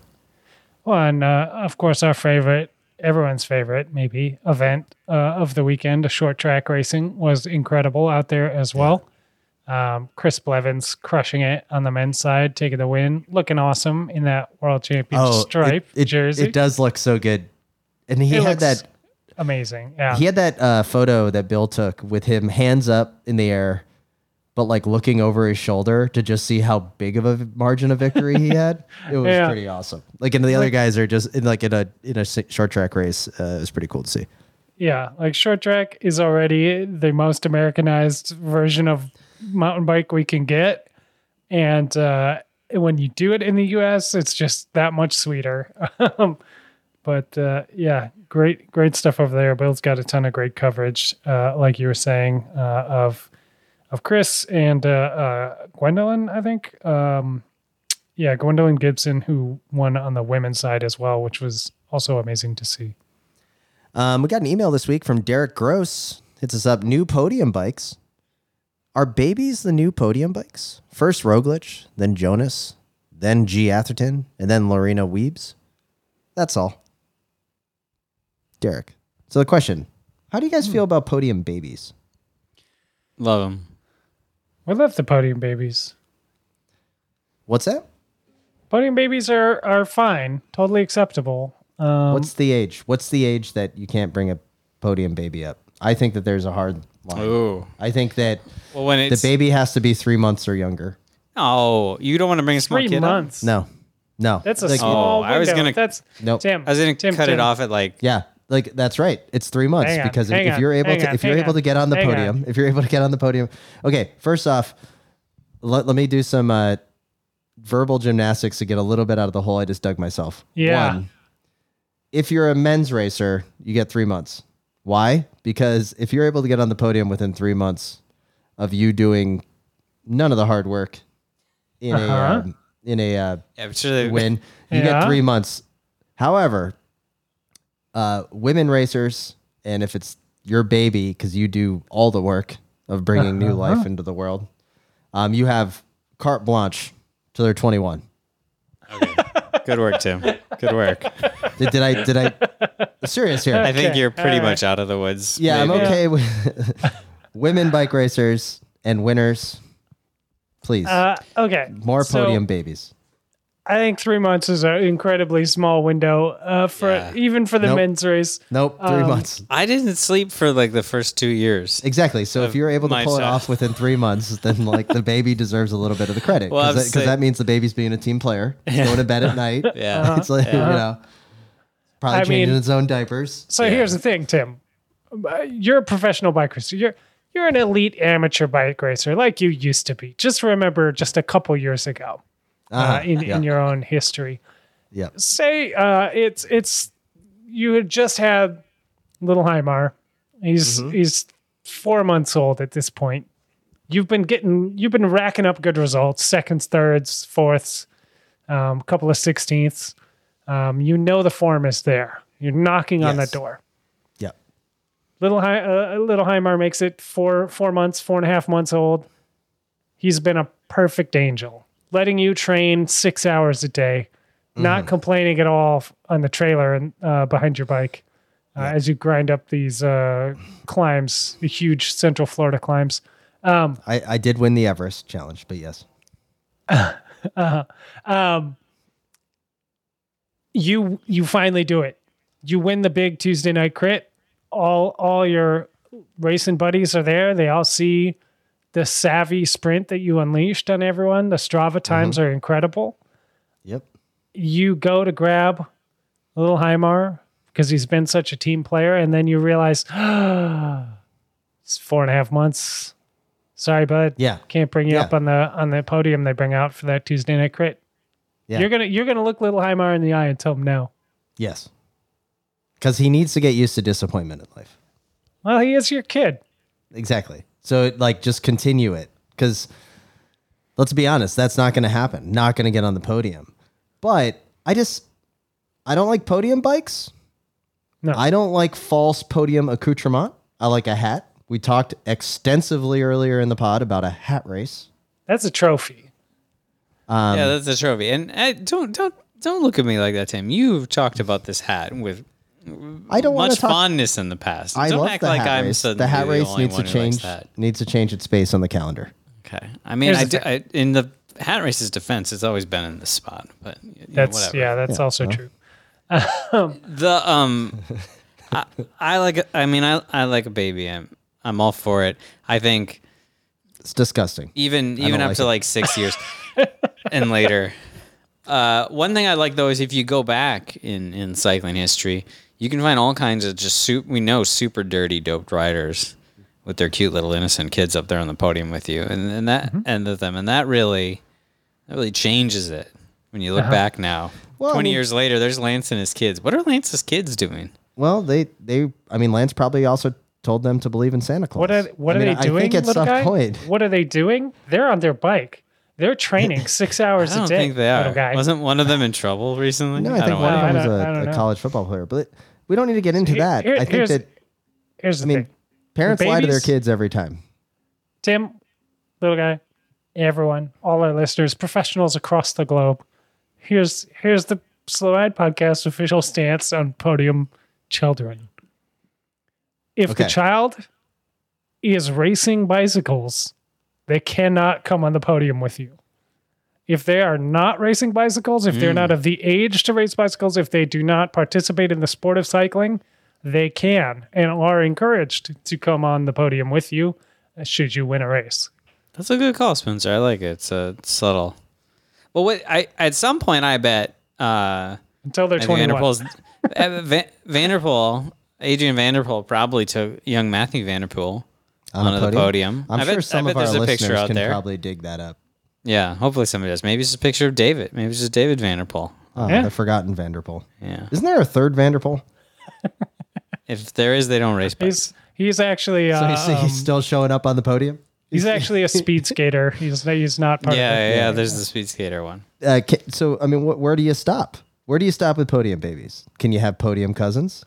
Well, and uh, of course, our favorite everyone's favorite, maybe, event uh, of the weekend, a short track racing, was incredible out there as well. Um, Chris Blevins crushing it on the men's side, taking the win, looking awesome in that world championship Oh, stripe it, it, jersey. It does look so good. And he It had looks that amazing. Yeah. he had that uh, photo that Bill took with him hands up in the air, but like looking over his shoulder to just see how big of a margin of victory he had. It was Yeah. pretty awesome. Like, and the other guys are just in like in a in a short track race. Uh, it was pretty cool to see. Yeah, like short track is already the most Americanized version of mountain bike we can get, and uh, when you do it in the U.S., it's just that much sweeter. Um, but uh, yeah, great, great stuff over there. Bill's got a ton of great coverage, uh, like you were saying, uh, of of Chris and uh, uh, Gwendolyn. I think, um, yeah, Gwendalyn Gibbons, who won on the women's side as well, which was also amazing to see. Um, we got an email this week from Derek Gross. Hits us up. New podium bikes. Are babies the new podium bikes? First Roglic, then Jonas, then Gee Atherton, and then Lorena Wiebes. That's all. Derek. So the question: How do you guys feel about podium babies? Love them. We love the podium babies. What's that? Podium babies are are fine, totally acceptable. Um, What's the age? What's the age that you can't bring a podium baby up? I think that there's a hard line. Ooh. I think that Well, when the it's baby has to be three months or younger. oh, you don't want to bring a small three kid up? months. No, no. that's a Like, small. Oh, I was window. gonna- That's Nope. Tim. I was gonna Tim, cut Tim. it off at like Yeah, like that's right. It's three months Hang because hang if on, you're able hang to, on, if you're hang able to get on the podium, on. if you're able to get on the podium, okay. First off, let, let me do some uh, verbal gymnastics to get a little bit out of the hole I just dug myself. Yeah. One, if you're a men's racer, you get three months. Why? Because if you're able to get on the podium within three months of you doing none of the hard work in a Uh-huh. um, in a uh, yeah, sure win. You Yeah. get three months. However, uh, women racers, and if it's your baby, because you do all the work of bringing new Uh-huh. life into the world, um, you have carte blanche till they're 21. Okay. Good work, Tim. Good work. Did, did I? Did I? Serious here. I think Okay, you're pretty all right. much out of the woods. yeah, I'm maybe. okay with women bike racers and winners. Please, Uh, okay. more so podium babies. I think three months is an incredibly small window uh, for Yeah. even for the Nope. men's race. Nope, three um, months. I didn't sleep for like the first two years. Exactly. So if you're able to my pull it off within three months, then like the baby deserves a little bit of the credit because I'm that, 'cause saying- that means the baby's being a team player, going to bed at night. Yeah. it's like you know, probably I changing mean- its own diapers. So Yeah. here's the thing, Tim. You're a professional bike racer. You're you're an elite amateur bike racer, like you used to be. Just remember, just a couple years ago, uh, Uh-huh. in yeah. in your own history. yeah. Say uh, it's it's you had just had little Heimar. He's Mm-hmm. he's four months old at this point. You've been getting you've been racking up good results, seconds, thirds, fourths, um, a couple of sixteenths. Um, you know the form is there. You're knocking on the door. Yeah. Little uh, little Heimar makes it four four months, four and a half months old. He's been a perfect angel, letting you train six hours a day, Mm-hmm. not complaining at all on the trailer and uh, behind your bike uh, as you grind up these uh, climbs, the huge Central Florida climbs. Um, I, I did win the Everest challenge, but yes. um, you you finally do it. You win the big Tuesday night crit. All all your racing buddies are there. They all see the savvy sprint that you unleashed on everyone. The Strava mm-hmm. times are incredible. Yep. You go to grab little Heimar because he's been such a team player, and then you realize it's four and a half months. Sorry, bud. Yeah. Can't bring you Yeah. up on the on the podium they bring out for that Tuesday night crit. Yeah. You're gonna you're gonna look little Heimar in the eye and tell him no. Yes. Because he needs to get used to disappointment in life. Well, he is your kid. Exactly. So like just continue it because let's be honest, that's not going to happen. Not going to get on the podium. But I just I don't like podium bikes. No. I don't like false podium accoutrement. I like a hat. We talked extensively earlier in the pod about a hat race. That's a trophy. Um, yeah, that's a trophy. And uh, don't don't don't look at me like that, Tim. You've talked about this hat with I don't want much to talk. fondness in the past. I Don't love act the like hat I'm race. The hat race only needs to one who likes change. Needs to change its space on the calendar. Okay. I mean, Here's I, the do, thing. I in the hat race's defense, it's always been in the spot, but you know, That's whatever. yeah, that's also true. The um, I, I like. I mean, I I like a baby. I'm I'm all for it. I think It's disgusting. even even up like to it. like six years and later. Uh, one thing I like though is if you go back in in cycling history, you can find all kinds of just soup. We know super dirty, doped riders with their cute little innocent kids up there on the podium with you, and and that Mm-hmm. end of them, and that really that really changes it when you look back now. Uh-huh. Well, I Twenty mean- years later, there's Lance and his kids. What are Lance's kids doing? Well, they they. I mean, Lance probably also told them to believe in Santa Claus. What are what I are mean, they doing? I think at little some guy? point. What are they doing? They're on their bike. They're training six hours I a don't day. think they are. Guy. Wasn't one of them in trouble recently? No, I think don't one know. of them was don't- I a, don't a college football player, but we don't need to get into Here- that. here- I think here's- that Here's the I mean, thing, parents lie to their babies- kids every time. Tim, little guy, everyone, all our listeners, professionals across the globe. Here's here's the Slow Ride Podcast official stance on podium children. If Okay. the child is racing bicycles, they cannot come on the podium with you. If they are not racing bicycles, if they're not of the age to race bicycles, if they do not participate in the sport of cycling, they can and are encouraged to come on the podium with you uh, should you win a race. That's a good call, Spencer. I like it. It's uh, subtle. Well, what I at some point I bet uh, Until they're I 21. van der Poel's uh, van der Poel, Adrian van der Poel probably took young Mathieu van der Poel On onto the podium. I'm I sure bet, some I of bet our a picture listeners out can there. probably dig that up. Yeah, hopefully somebody does. Maybe it's just a picture of David. Maybe it's just David van der Poel. Oh, Yeah. the forgotten van der Poel. Yeah. Isn't there a third van der Poel? If there is, they don't race bikes. He's he's actually So uh, he's, um, he's still showing up on the podium. he's actually a speed skater. He's he's not part yeah, of yeah, it. yeah, There's the speed skater one. Uh, ca- so I mean, wh- where do you stop? Where do you stop with podium babies? Can you have podium cousins?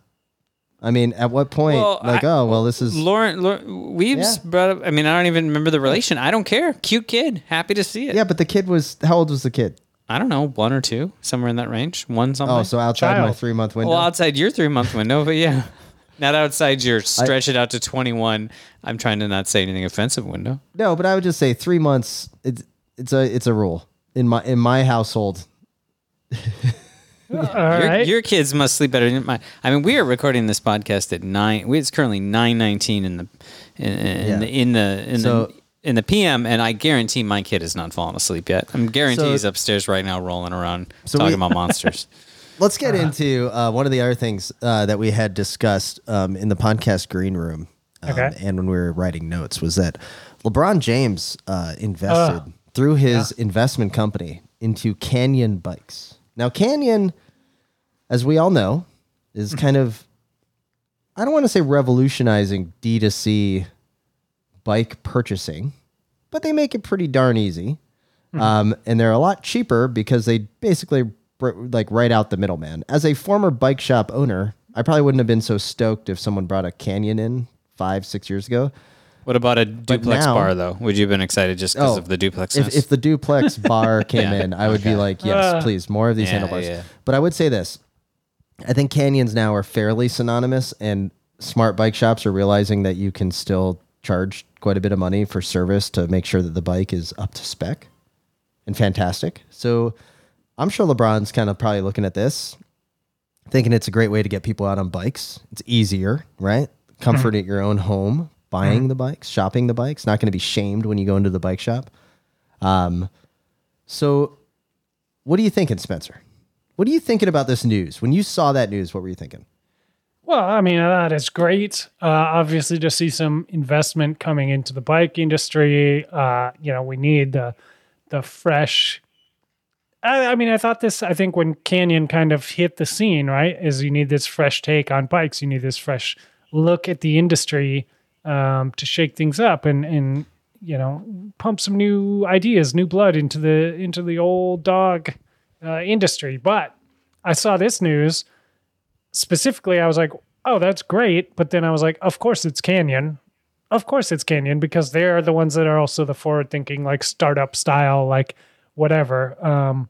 I mean, at what point? Well, like, I- oh, well, this is Lauren, Lauren Wiebes Yeah. brought up. I mean, I don't even remember the relation. I don't care. Cute kid. Happy to see it. yeah. But the kid was how old was the kid? I don't know, one or two, somewhere in that range. One something. Oh, so outside my three month window. well, outside your three month window, but yeah, not outside your stretch it out to twenty one. I'm trying to not say anything offensive window. no, but I would just say three months. It's it's a it's a rule in my in my household. All Your, right. your kids must sleep better than my. I mean, we are recording this podcast at nine. It's currently nine nineteen in the in, in Yeah. the in the in So- the in the PM, and I guarantee my kid has not fallen asleep yet. I'm guarantee So- he's upstairs right now, rolling around, So talking we- about monsters. Let's get into uh, one of the other things uh, that we had discussed um, in the podcast green room, um, Okay. and when we were writing notes, was that LeBron James uh, invested through his investment company into Canyon Bikes. Now, Canyon, as we all know, is kind of I don't want to say revolutionizing D2C bike purchasing, but they make it pretty darn easy. Um, and they're a lot cheaper because they basically br- like write out the middleman. As a former bike shop owner, I probably wouldn't have been so stoked if someone brought a Canyon in five, six years ago. What about a duplex now- bar though? Would you have been excited just because Oh, of the duplex? If, if the duplex bar came Yeah, in, I would be like, yes, Uh, please, more of these Yeah, handlebars. yeah. But I would say this I think canyons now are fairly synonymous, and smart bike shops are realizing that you can still charge quite a bit of money for service to make sure that the bike is up to spec and fantastic. So I'm sure LeBron's kind of probably looking at this, thinking it's a great way to get people out on bikes. It's easier, right? Comfort at your own home, buying the bikes, shopping the bikes, not going to be shamed when you go into the bike shop. Um, so what are you thinking, Spencer? What are you thinking about this news? When you saw that news, what were you thinking? Well, I mean, that is great. Uh, obviously, to see some investment coming into the bike industry. Uh, you know, we need the the fresh. I, I mean, I thought this. I think when Canyon kind of hit the scene, right, is you need this fresh take on bikes. You need this fresh look at the industry um, to shake things up and and you know pump some new ideas, new blood into the into the old dog uh, industry. But I saw this news specifically, I was like, oh, that's great. But then I was like, of course it's Canyon. Of course it's Canyon because they're the ones that are also the forward thinking, like startup style, like whatever. Um,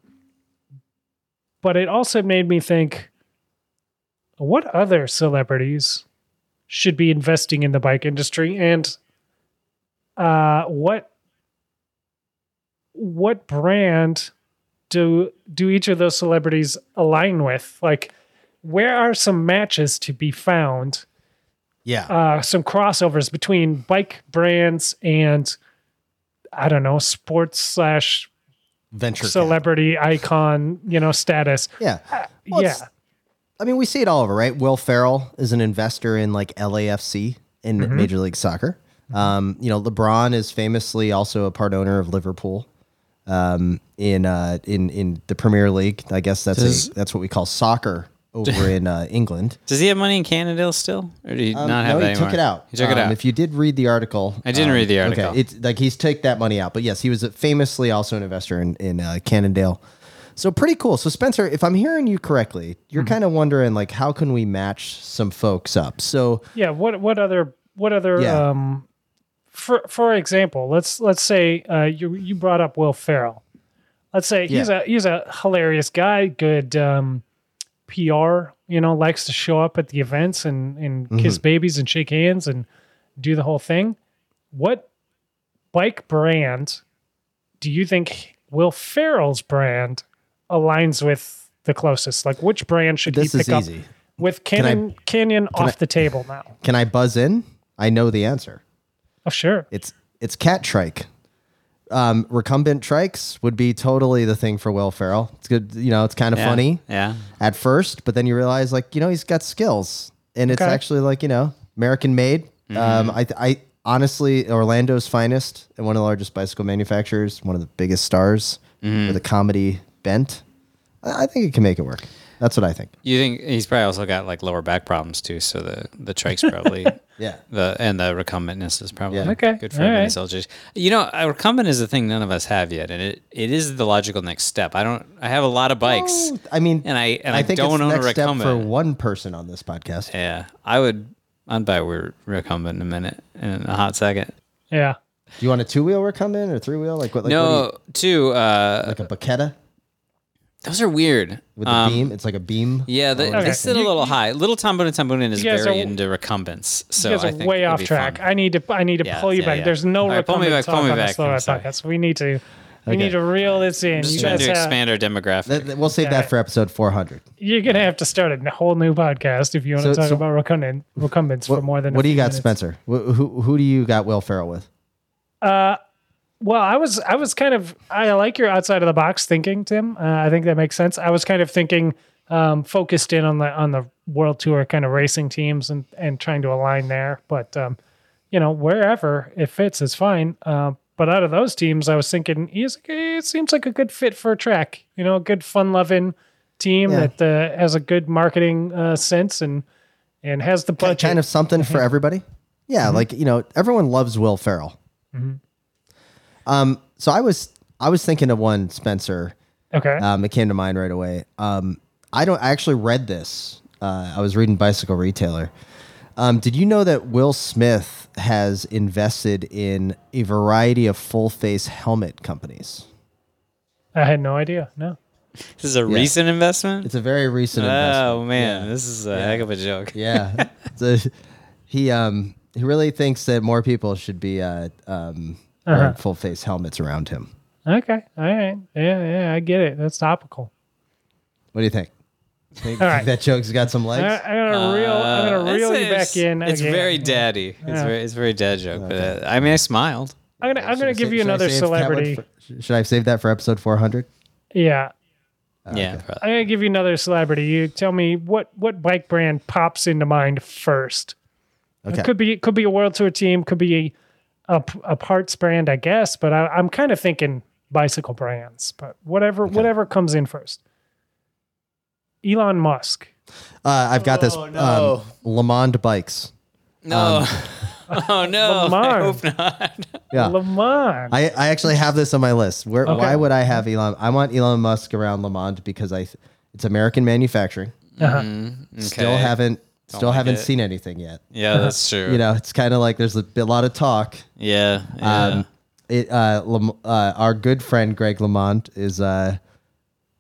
but it also made me think what other celebrities should be investing in the bike industry and uh what what brand do do each of those celebrities align with like where are some matches to be found Yeah. uh some crossovers between bike brands and i don't know sports slash Venture. celebrity icon you know status Yeah. Well, yeah I mean, we see it all over, right? Will Ferrell is an investor in like LAFC in Mm-hmm. Major League Soccer. Um, you know, LeBron is famously also a part owner of Liverpool um, in uh, in in the Premier League. I guess that's Does- a, that's what we call soccer over in uh, England. Does he have money in Cannondale still, or do you Um, not have no, that he anymore? took it out. He took it Um, out. If you did read the article, I didn't um, read the article. Okay, it's like he's take that money out, but yes, he was famously also an investor in in uh, Cannondale. So pretty cool. So Spencer, if I'm hearing you correctly, you're Mm-hmm. kind of wondering like how can we match some folks up? So yeah what what other what other Yeah. um for for example let's let's say uh you you brought up will ferrell let's say he's Yeah. a he's a hilarious guy good um pr you know likes to show up at the events and and Mm-hmm. kiss babies and shake hands and do the whole thing what bike brand do you think will ferrell's brand aligns with the closest like which brand should this he is pick up easy. with I- canyon canyon off I- the table now Can I buzz in? I know the answer. oh sure It's it's Catrike. Um, recumbent trikes would be totally the thing for Will Ferrell. It's good, you know. It's kind of Yeah, funny. Yeah. at first, but then you realize like you know he's got skills, and it's Okay. actually like you know American made. Um, I I honestly Orlando's finest and one of the largest bicycle manufacturers, one of the biggest stars with a comedy bent. I, I think it can make it work. That's what I think. You think he's probably also got like lower back problems too, so the the trike's probably Yeah. the and the recumbentness is probably Yeah. Okay, good for all many right. soldiers. You know, a recumbent is a thing none of us have yet, and it, it is the logical next step. I don't. I have a lot of bikes. Oh, I mean, And I- and I think don't it's own a next step for one person on this podcast. Yeah, I would. I'd buy a weird recumbent in a minute, in a hot second. yeah Do you want a two wheel recumbent or three wheel? Like what? Like what no, you- two. Uh, like a Bacchetta those are weird. with the Um, beam. It's like a beam. Yeah, they, Okay. they sit a little you- high. Little Tom Boone and Tom is very are- into recumbents, so you guys I are think way off track. fun. I need to I need to Yeah, pull you yeah, back. yeah. There's no All right, pull me recumbent back, talk pull me on the back. Slow Ride podcast. We need to we Okay. need to reel this in. Just You trying guys to have- expand our demographic. That- that- we'll save Yeah. that for episode 400. you're gonna have to start a whole new podcast if you want So- to talk so- about recumbent recumbents What, for more than. a what do you got, minutes. Spencer? Wh- Who who do you got Will Ferrell with? Well, I was I was kind of I like your outside of the box thinking, Tim. Uh, I think that makes sense. I was kind of thinking um, focused in on the on the world tour kind of racing teams and and trying to align there, but um, you know wherever it fits is fine. Uh, but out of those teams, I was thinking he's it seems like a good fit for a Trek. You know, a good fun loving team Yeah. that uh, has a good marketing uh, sense and and has the budget. kind of something for everybody. Yeah, like you know, everyone loves Will Ferrell. Um, so I was I was thinking of one Spencer. okay. Um, it came to mind right away. Um, I don't I actually read this. Uh, I was reading Bicycle Retailer. Um, did you know that Will Smith has invested in a variety of full face helmet companies? I had no idea. No. this is a recent investment. It's a very recent investment. Oh man, Yeah. this is a heck of a joke. Yeah. so he um he really thinks that more people should be uh um Uh-huh. wearing full face helmets around him. Okay. All right. Yeah. Yeah. I get it. That's topical. What do you think? Think, All right. that joke's got some legs? I'm gonna reel. I'm Uh, gonna reel it's- you back it's- in. It's again. very daddy. It's Yeah. very it's very dad joke. But uh, I mean, I smiled. I'm gonna. I'm gonna give sa- you another save celebrity. for- should I save that for episode 400? Yeah. yeah, probably. I'm gonna give you another celebrity. You tell me what what bike brand pops into mind first. Okay. It could be it could be a world tour team. Could be a, a parts brand, I guess. But I, I'm kind of thinking bicycle brands. But whatever whatever comes in first. Elon Musk. Uh, I've got this Oh, no. um, LeMond bikes. No. Um, oh no. Lamar. I hope not. Yeah. LeMond. I, I actually have this on my list. Where Okay. why would I have Elon? I want Elon Musk around LeMond because I it's American manufacturing. Uh-huh. Still Okay. haven't still like haven't it. seen anything yet. Yeah, that's true. You know, it's kind of like there's a, bit- lot of talk. Yeah. yeah. Um, it uh, Lam- uh, our good friend Greg LeMond is uh,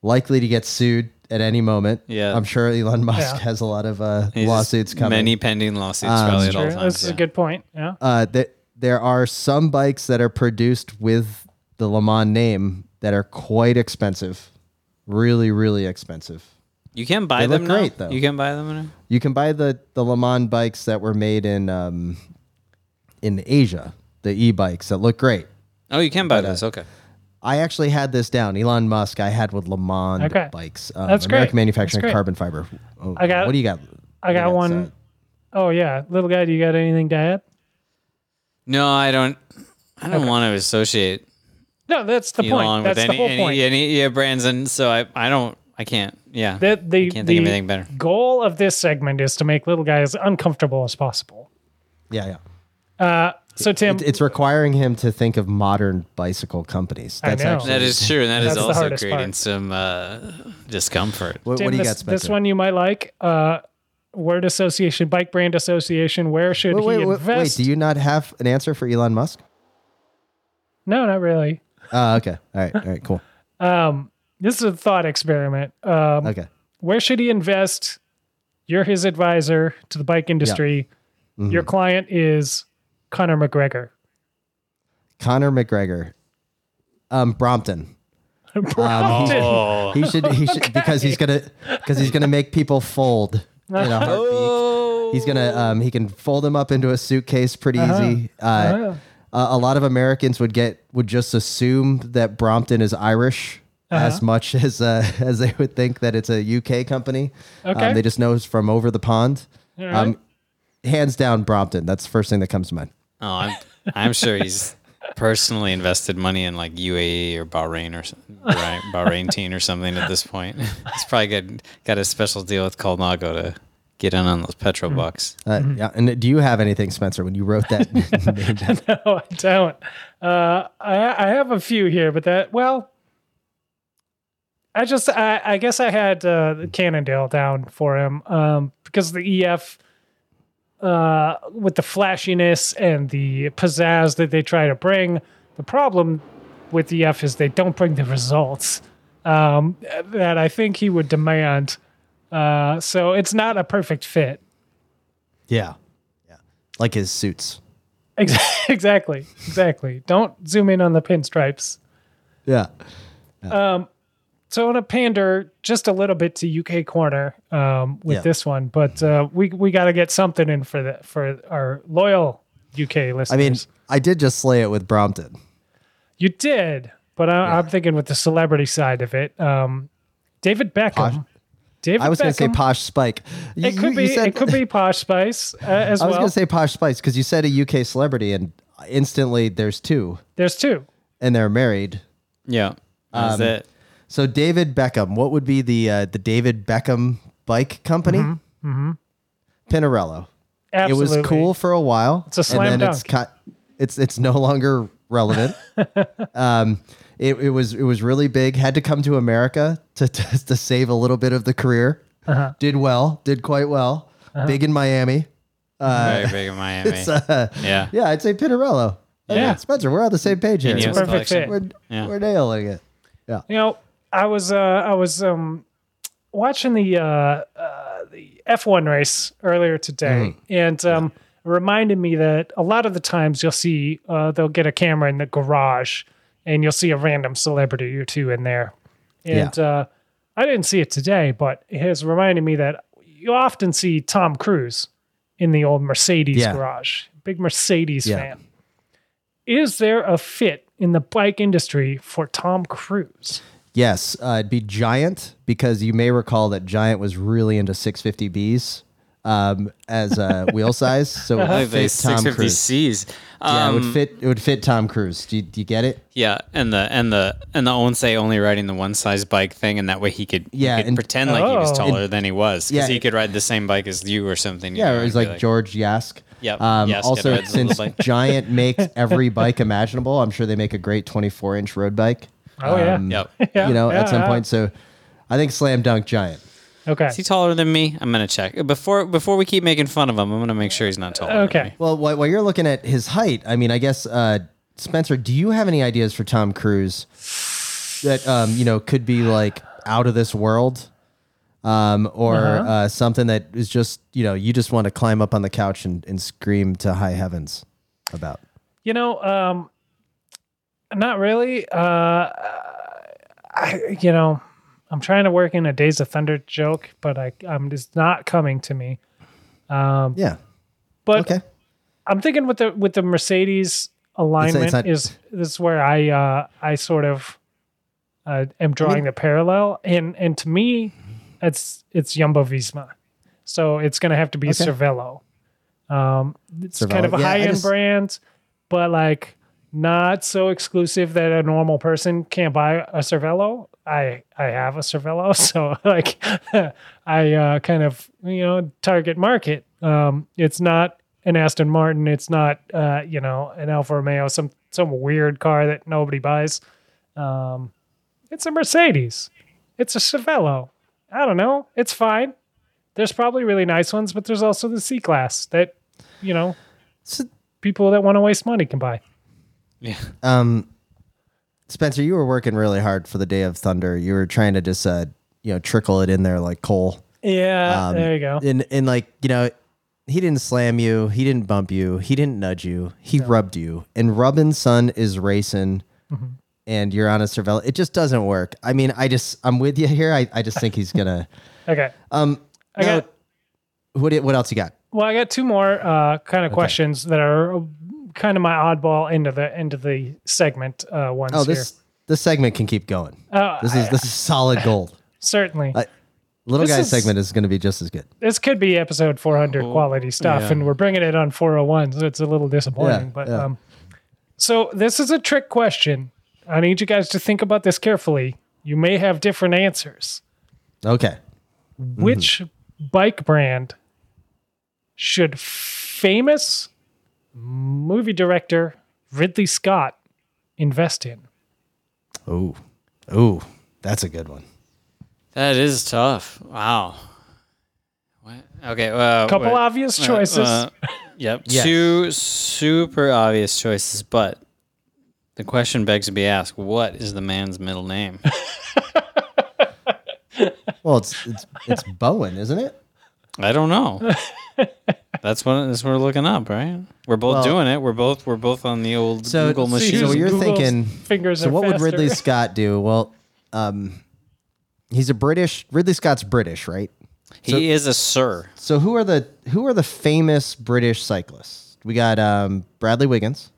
likely to get sued at any moment. Yeah. I'm sure Elon Musk Yeah. has a lot of uh, He's lawsuits coming. Many pending lawsuits Um, probably at all Sure, times. That's yeah. a good point. Yeah. uh, that there are some bikes that are produced with the LeMond name that are quite expensive, really, really expensive. You can buy They them look now? great, though. You can buy them now? You can buy the the LeMond bikes that were made in um, in Asia, the e bikes that look great. Oh, you can buy uh, those. Okay. I actually had this down. Elon Musk, I had with LeMond Okay. bikes. Um, That's great. American manufacturing That's great. carbon fiber. Oh, I got- What do you got? I got What one. Seth? Oh yeah, little guy. Do you got anything to add? No, I don't. I don't want to associate No, that's the Elon point. That's with the any, whole any, point. any yeah, brands, and so I, I don't, I can't. Yeah, the the, can't the think of anything better. goal of this segment is to make little guy as uncomfortable as possible. Yeah, yeah. Uh, so Tim, It- it's requiring him to think of modern bicycle companies. I That's know. actually that is true, and that is That's the also hardest creating part. some uh, discomfort. What, Tim what do you this, got, Spencer? this one you might like. Uh, word association, bike brand association. Where should Wait, wait, he wait, invest? wait, do you not have an answer for Elon Musk? no, not really. Oh, okay. All right. All right. Cool. Um, this is a thought experiment. Um, Okay. where should he invest? You're his advisor to the bike industry. Mm-hmm. Your client is Conor McGregor. Conor McGregor, um, Brompton. Brompton. Oh, He should. He should because he's gonna because he's gonna make people fold in a heartbeat. He's gonna. Um, he can fold them up into a suitcase pretty easy. Uh, a a lot of Americans would get would just assume that Brompton is Irish as much as uh, as they would think that it's a UK company. Okay. Um, they just know it's from over the pond. All right. Um, hands down, Brompton. That's the first thing that comes to mind. oh, I'm, I'm sure he's personally invested money in like UAE or Bahrain or something, right? Bahrain team or something at this point. He's probably got got a special deal with Colnago to get in on those petrol Hmm. bucks. Uh, Yeah. And do you have anything, Spencer, when you wrote that no, I don't. Uh, I I have a few here, but that well, I just I, I guess I had uh, Cannondale down for him um, because the EF uh, with the flashiness and the pizzazz that they try to bring. The problem with the EF is they don't bring the results um, that I think he would demand. Uh, so it's not a perfect fit. Yeah. Yeah. Like his suits. Exactly, exactly. Don't zoom in on the pinstripes. Yeah. So I want to pander just a little bit to UK corner um, with Yeah. this one, but uh, we we got to get something in for the for our loyal UK listeners. I mean, I did just slay it with Brompton. you did, but I, I'm thinking with the celebrity side of it, um, David Beckham. Posh- David I was going to say Posh Spike. You- It could you be. said- it could be Posh Spice uh, as well. I was well. going to say Posh Spice because you said a UK celebrity and instantly there's two There's two. and they're married. Yeah, that's Um, it. So David Beckham, what would be the uh, the David Beckham bike company? Mm-hmm. Pinarello. Absolutely. It was cool for a while. It's a slam and then It's, dunk. cut, it's it's no longer relevant. um, it, it was it was really big. Had to come to America to to, to save a little bit of the career. Uh-huh. Did well. Did quite well. Big in Miami. Very big in Miami. It's uh, yeah. yeah, I'd say Pinarello. Yeah. Spencer, we're on the same page here. Ineos perfect fit. We're, Yeah. we're nailing it. Yeah. You know, I was uh, I was um, watching the uh, uh, the F1 race earlier today, and um, reminded me that a lot of the times you'll see uh, they'll get a camera in the garage, and you'll see a random celebrity or two in there, and uh, I didn't see it today, but it has reminded me that you often see Tom Cruise in the old Mercedes Yeah. garage. Big Mercedes Yeah. fan. Is there a fit in the bike industry for Tom Cruise? Yes, uh, it'd be Giant because you may recall that Giant was really into 650Bs um, as a wheel size. So it would they fit Tom Cruise. 650Cs. Yeah, it would Um, fit. It would fit Tom Cruise. Do you, do you get it? Yeah, and the and the and the Onse only riding the one size bike thing, and that way he could he Yeah, could and- pretend like he was Oh. taller than he was because Yeah. he could ride the same bike as you or something. you Yeah, know, it was and be like, George Yask. Yep, Um, Yask also, had rides the little since bike. Giant makes every bike imaginable, I'm sure they make a great 24 inch road bike. Oh yeah. Yep. Yeah, you know, yeah, at some yeah. point. So, I think slam dunk Giant. Okay. Is he taller than me? I'm gonna check before before we keep making fun of him. I'm gonna make sure he's not taller. than Okay. me. Well, while, while you're looking at his height, I mean, I guess uh, Spencer, do you have any ideas for Tom Cruise that um, you know could be like out of this world? um, or Uh-huh. uh, something that is just you know you just want to climb up on the couch and, and scream to high heavens about. You know, um, not really. Uh, I, you know, I'm trying to work in a Days of Thunder joke, but I, I'm just not coming to me. Um, Yeah. But Okay. I'm thinking with the with the Mercedes alignment not- is this is where I uh, I sort of uh, am drawing the parallel, and and to me, it's it's Jumbo Visma, so it's going to have to be Okay. Cervelo. Um, it's kind of a Yeah, high end brand, but like not so exclusive that a normal person can't buy a Cervelo. I I have a Cervelo, so like I uh, kind of you know target market. Um, it's not an Aston Martin. It's not uh, you know an Alfa Romeo, some some weird car that nobody buys. Um, it's a Mercedes. It's a Cervelo. I don't know. It's fine. There's probably really nice ones, but there's also the C class that you know So, people that want to waste money can buy. Yeah. um, Spencer, you were working really hard for the Day of Thunder. You were trying to just uh, you know trickle it in there like coal. Yeah, Um, there you go. And and like you know, he didn't slam you, he didn't bump you, he didn't nudge you, he rubbed you. And rubbing sun is racing, Mm-hmm. and you're on a surveillance. It just doesn't work. I mean, I just I'm with you here. I, I just think he's gonna. Okay. Um, I now, got what what else you got? well, I got two more uh, kind of questions that are kind of my oddball into the into the segment uh, ones Oh, here. this this segment can keep going. Uh, This is this is solid gold. Certainly, I- Little This guy is- segment is going to be just as good. this could be episode 400 quality stuff, yeah. and we're bringing it on 401, so it's a little disappointing. Yeah, but yeah. um, so this is a trick question. I need you guys to think about this carefully. You may have different answers. Okay. Which bike brand should famous movie director Ridley Scott invest in? Oh, oh, that's a good one. That is tough. Wow. What? Okay. Well, Couple wait. obvious Uh, choices. uh, yep. Yes. Two super obvious choices, but the question begs to be asked: What is the man's middle name? Well, it's it's it's Bowen, isn't it? I don't know. That's what that's what we're looking up, right? We're both Well- doing it. We're both we're both on the old So- Google machine. So you're Google's thinking- fingers So are what would. Ridley Scott do? Well, um, he's a British. Ridley Scott's British, right? he is a sir. So who are the who are the famous British cyclists? We got um, Bradley Wiggins.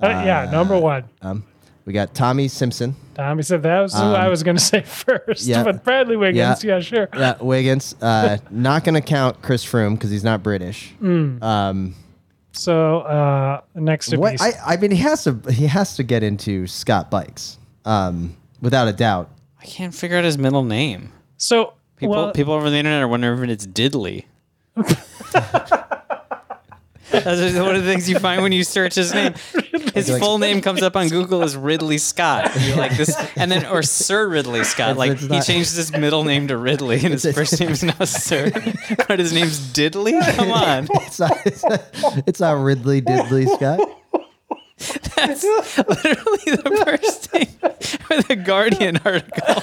Uh, yeah, number one. Um, we got Tommy Simpson. Tommy said that was who I was going to say first. Um, yeah. But Bradley Wiggins, yeah, Yeah. sure. Yeah, Wiggins. Uh, not going to count Chris Froome because he's not British. Um, So uh, next to what I, I mean, he has to he has to get into Scott bikes, um, without a doubt. I can't figure out his middle name. so People well, people over the internet are wondering if it's Diddley. That's one of the things you find when you search his name. His full name comes up on Google as Ridley Scott. You're like this, and then or Sir Ridley Scott. Like he changed his middle name to Ridley, and his first name is now Sir, but his name's Diddley. Come on, It's not, it's not, it's not Ridley Diddley Scott. that's literally the first thing for the Guardian article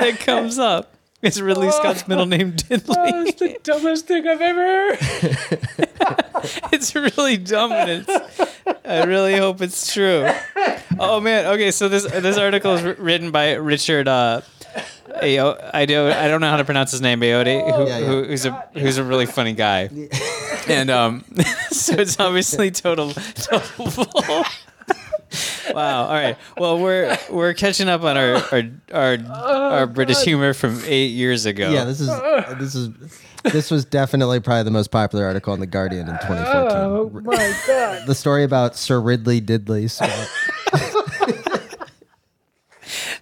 that comes up. Is Ridley Scott's middle name Diddley? that was the dumbest thing I've ever heard. it's really dumb and it's I really hope it's true. Oh man, okay, so this this article is written by Richard uh Ayo, I do I don't know how to pronounce his name, Ayoade, who, Yeah, yeah. who who's a who's a really funny guy. And um so it's obviously total total bull. Wow. All right. Well, we're we're catching up on our our our, oh, our British humor from eight years ago. Yeah, this is this is this was definitely probably the most popular article in the Guardian in 2014. Oh my god! the story about Sir Ridley Diddley Scott.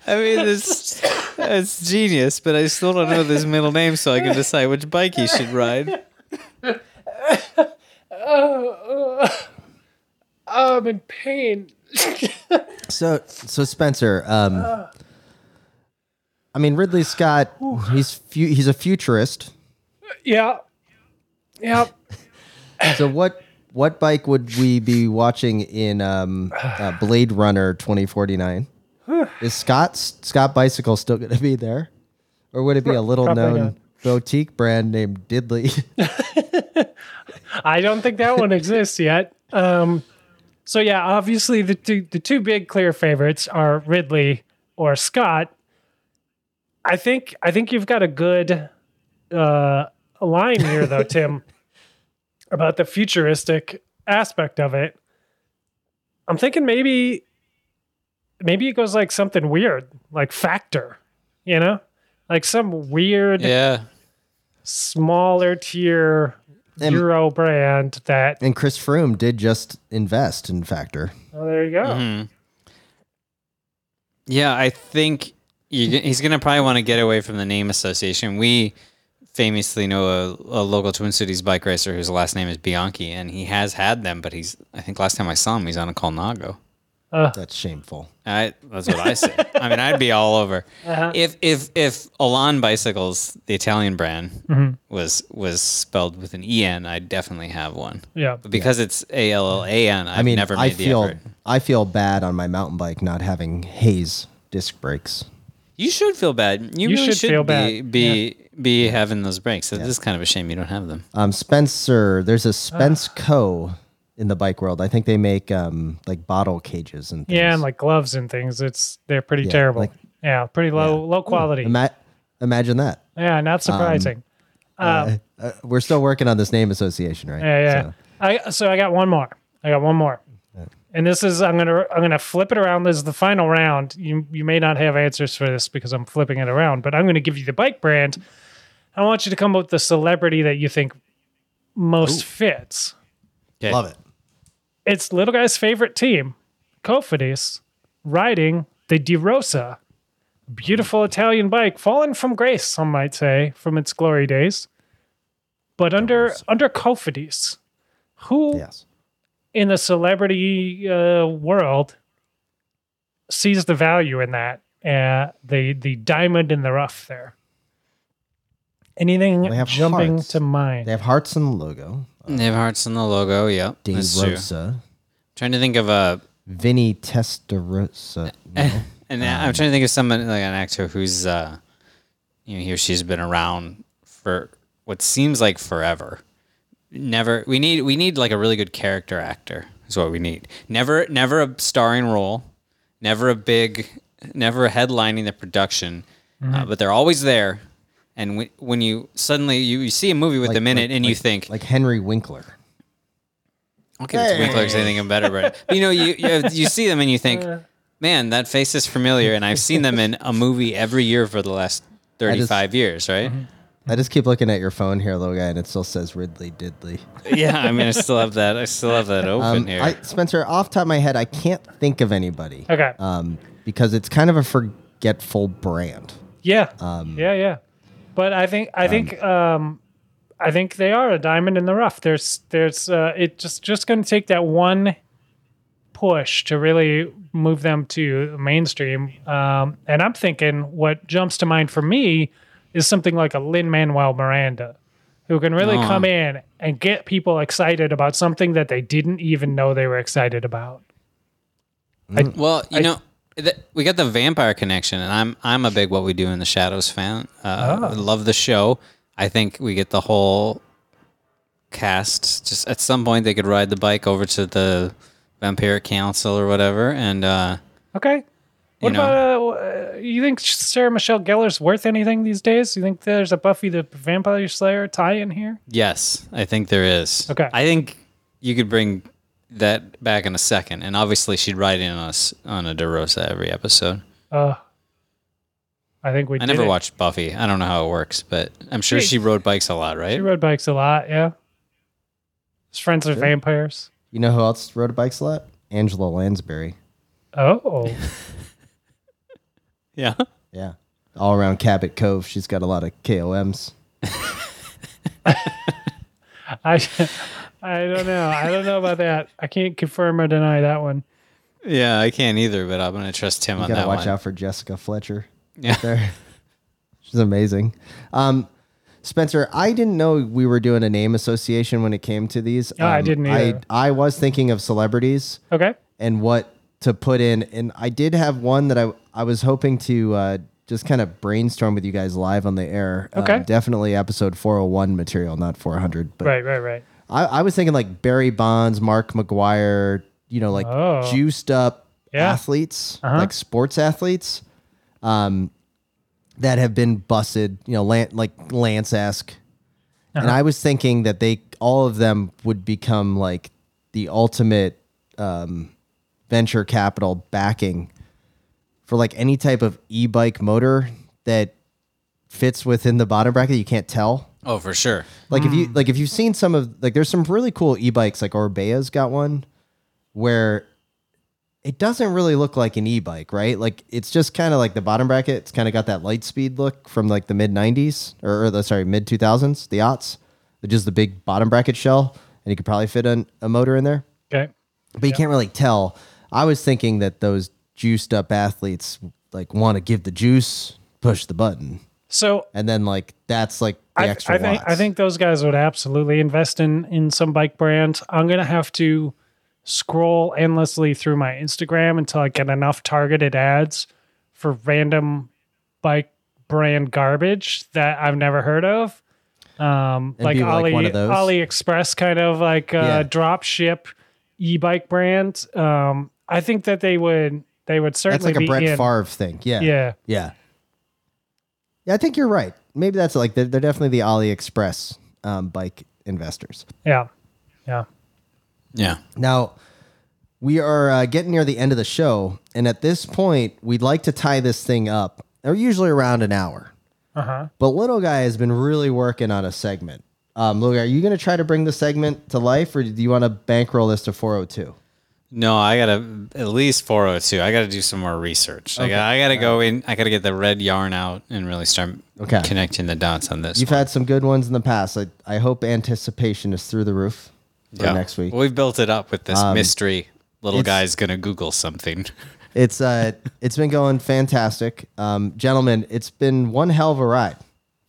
I mean, it's it's genius, but I still don't know this middle name, so I can decide which bike he should ride. Oh, oh. I'm in pain. So so Spencer, um, I mean Ridley Scott, he's fu- he's a futurist. yeah, yeah. So what what bike would we be watching in um, uh, Blade Runner 2049? Is Scott's Scott bicycle still going to be there, Or would it be a little Probably known not. boutique brand named Diddley? I don't think that one exists yet. Um, so yeah, obviously the two the two big clear favorites are Ridley or Scott. I think I think you've got a good uh, line here though, Tim, about the futuristic aspect of it. I'm thinking maybe maybe it goes like something weird, like Factor, you know, like some weird Yeah. smaller tier And- Euro brand that. and Chris Froome did just invest in Factor. Oh, there you go. Mm-hmm. Yeah, I think you, he's going to probably want to get away from the name association. We famously know a, a local Twin Cities bike racer whose last name is Bianchi, and he has had them, but he's, I think last time I saw him, he's on a Colnago. That's shameful. I, that's what I say. I mean, I'd be all over. Uh-huh. If if if Elan Bicycles, the Italian brand, Mm-hmm. was was spelled with an en, I'd definitely have one. Yeah. But because it's A L L A N, I've I mean, never made I the feel effort. I feel bad on my mountain bike not having Hayes disc brakes. You should feel bad. You, You really should should, feel be bad. be be having those brakes. It is kind of a shame you don't have them. Um, Spencer, there's a Spence Ah. Co. in the bike world. I think they make um like bottle cages and things. Yeah, and like gloves and things. It's they're pretty Yeah, terrible. like- yeah, pretty low low quality. Ima- imagine that. yeah, not surprising. Uh, we're still working on this name association, right? yeah, yeah. So, I so I got one more. I got one more. And this is I'm gonna I'm gonna flip it around. This is the final round. You you may not have answers for this because I'm flipping it around, but I'm gonna give you the bike brand. I want you to come up with the celebrity that you think most fits. Okay. love it. It's little guy's favorite team, Cofidis, riding the De Rosa, beautiful Italian bike, fallen from grace, some might say, from its glory days. But under under Cofidis, who Yes. in the celebrity uh, world sees the value in that? Uh, the the diamond in the rough there. Anything jumping hearts. to mind? They have hearts in the logo. They have hearts in the logo. Yep, De that's true. Rosa. Trying to think of a, Vinny Testarossa. No. and I'm trying to think of someone like an actor who's, uh, you know, he or she's been around for what seems like forever. Never. We need we need like a really good character actor. Is what we need. Never never a starring role. Never a big. Never headlining the production. Uh, but they're always there. And when, when you suddenly you, you see a movie with Like- them in like- it, and you think, like Henry Winkler. I'll give it to Winkler I think I'm better. But but, you know, you you, you see them and you think, man, that face is familiar, and I've seen them in a movie every year for the last 35 years, right? I just keep looking at your phone here, little guy, and it still says Ridley Diddley. Yeah, I mean, I still have that. I still have that open Um, here. I, Spencer, off top of my head, I can't think of anybody. Okay. Um, because it's kind of a forgetful brand. Yeah. Um, yeah, yeah. But I think I think um I think they are a diamond in the rough. There's there's uh it just just going to take that one push to really move them to mainstream. Um and I'm thinking what jumps to mind for me is something like a Lin Manuel Miranda who can really Oh. come in and get people excited about something that they didn't even know they were excited about. well, you know, th- we got the vampire connection, and I'm I'm a big What We Do in the Shadows fan. Uh, Love the show. I think we get the whole cast. Just at some point, they could ride the bike over to the Vampiric Council or whatever, and uh, Okay. What You know. about uh, you think Sarah Michelle Gellar's worth anything these days? You think there's a Buffy the Vampire Slayer tie in here? Yes, I think there is. Okay. I think you could bring that back in a second, and obviously she'd ride in on us on a De Rosa every episode. Uh I think we I did never it. watched Buffy. I don't know how it works, but I'm sure She- she rode bikes a lot, right? She rode bikes a lot, yeah. His friends are vampires. You know who else rode bikes a lot? Angela Lansbury. Oh. Yeah. Yeah. All around Cabot Cove, she's got a lot of KOMs. I I don't know. I don't know about that. I can't confirm or deny that one. Yeah, I can't either, but I'm gonna trust him You on gotta that watch one. out for Jessica Fletcher. Yeah. There. She's amazing. Um, Spencer, I didn't know we were doing a name association when it came to these. Oh, I Um, didn't either. I, I was thinking of celebrities Okay. and what to put in, and I did have one that I I was hoping to uh, just kind of brainstorm with you guys live on the air. Um, Okay. definitely episode 401 material, not 400. But Right, right, right. I, I was thinking like Barry Bonds, Mark McGwire, you know, like Oh. juiced up Yeah. athletes, Uh-huh. like sports athletes, um, that have been busted, you know, Lan- like Lance esque. Uh-huh. And I was thinking that they, all of them would become like the ultimate um, venture capital backing for like any type of e bike motor that fits within the bottom bracket. You can't tell. Oh, for sure. Like if you hmm. like if you've seen some of like there's some really cool e-bikes like Orbea's got one where it doesn't really look like an e-bike, right? Like it's just kind of like the bottom bracket. It's kind of got that light speed look from like the mid 90s or, or the sorry mid 2000s, the aughts, which is the big bottom bracket shell, and you could probably fit an, a motor in there, Okay. but you can't really tell. I was thinking that those juiced up athletes like want to give the juice, push the button, So and then like that's like the I, extra I think I think those guys would absolutely invest in in some bike brands. I'm gonna have to scroll endlessly through my Instagram until I get enough targeted ads for random bike brand garbage that I've never heard of. Um, like Ali those? AliExpress kind of like uh, Yeah. drop ship e-bike brand. Um, I think that they would they would certainly That's like a Brett in. Favre thing. Yeah. Yeah. Yeah. Yeah, I think you're right. Maybe that's like they're, they're definitely the AliExpress um, bike investors. Yeah. Yeah. Yeah. Now, we are uh, getting near the end of the show, and at this point, we'd like to tie this thing up. They're usually around an hour, Uh-huh. but little guy has been really working on a segment. Um, little guy, are you going to try to bring the segment to life, or do you want to bankroll this to 402? No, I gotta at least 402. I gotta do some more research. I got I gotta go in. I gotta get the red yarn out and really start Okay. connecting the dots on this. You've one. had some good ones in the past. I, I hope anticipation is through the roof for Yeah. next week. Well, we've built it up with this Um, mystery. Little guy's gonna Google something. It's uh, it's been going fantastic, um, gentlemen. It's been one hell of a ride.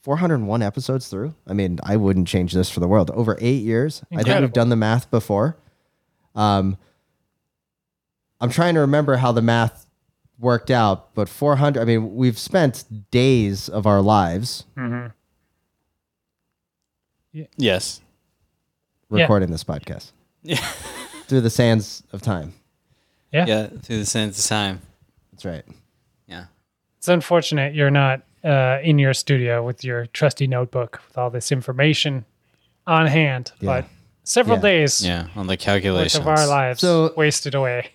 401 episodes through. I mean, I wouldn't change this for the world. Over eight years. I think we've done the math before. Um, I'm trying to remember how the math worked out, but 400. I mean, we've spent days of our lives yes. Yeah. recording this podcast Yeah. through the sands of time. Yeah. Yeah. Through the sands of time. That's right. Yeah. It's unfortunate you're not uh, in your studio with your trusty notebook with all this information on hand, Yeah. but several Yeah. days Yeah. On the worth calculations. of our lives So- wasted away.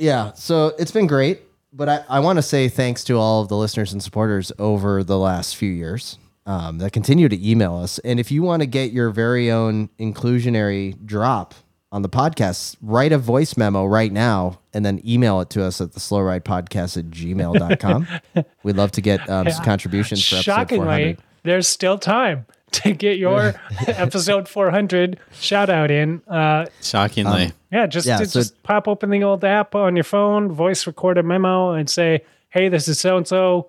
Yeah, so it's been great, but I, I want to say thanks to all of the listeners and supporters over the last few years um, that continue to email us. And if you want to get your very own inclusionary drop on the podcast, write a voice memo right now and then email it to us at the slow ride podcast at gmail.com. We'd love to get um, some contributions for episode Shockingly, 400. there's still time to get your episode 400 shout out in. Uh, Shockingly. yeah, just, Yeah, just, so- just pop open the old app on your phone, voice record a memo, and say, "Hey, this is so and so.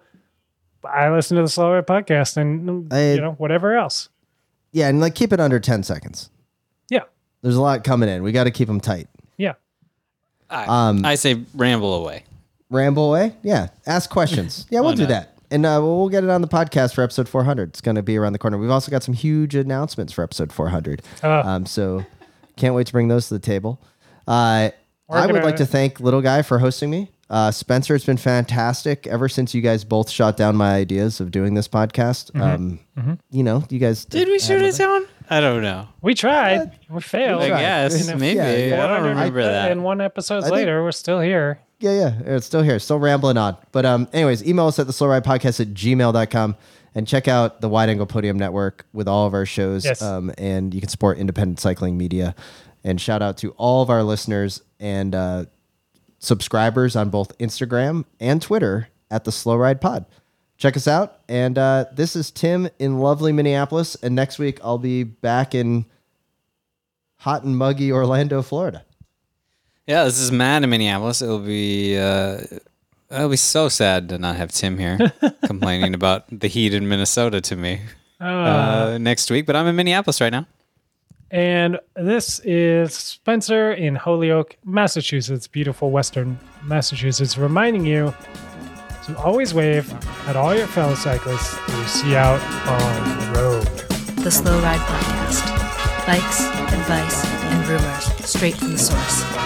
I listen to the Slow Ride podcast, and I- you know whatever else." Yeah, and like keep it under 10 seconds. Yeah, There's a lot coming in. We got to keep them tight. yeah. I, Um, I say ramble away. ramble away. Yeah, ask questions. Yeah, we'll do not? that, and uh, we'll we'll get it on the podcast for episode 400. It's going to be around the corner. We've also got some huge announcements for episode 400. Ah. Um, so can't wait to bring those to the table. Uh, I would like it. to thank Little Guy for hosting me. Uh, Spencer, it's been fantastic ever since you guys both shot down my ideas of doing this podcast. Mm-hmm. Um, You know, you guys Did we shoot it down? I don't know. We tried. We failed. I guess maybe. yeah. I don't 400 remember that. And one episodes later, we're still here. Yeah, yeah. It's still here, still rambling on. But um, anyways, email us at the slow ride podcast at gmail.com and check out the Wide Angle Podium Network with all of our shows. Yes. Um, and you can support independent cycling media. And shout out to all of our listeners and uh, subscribers on both Instagram and Twitter at the Slow Ride Pod. Check us out. And uh, this is Tim in lovely Minneapolis. And next week I'll be back in hot and muggy Orlando, Florida. Yeah, this is Matt in Minneapolis. It'll be uh, it'll be so sad to not have Tim here complaining about the heat in Minnesota to me uh, next week. But I'm in Minneapolis right now. And this is Spencer in Holyoke, Massachusetts, beautiful Western Massachusetts, reminding you to always wave at all your fellow cyclists that you see out on the road. The Slow Ride Podcast. Bikes, advice, and rumors straight from the source.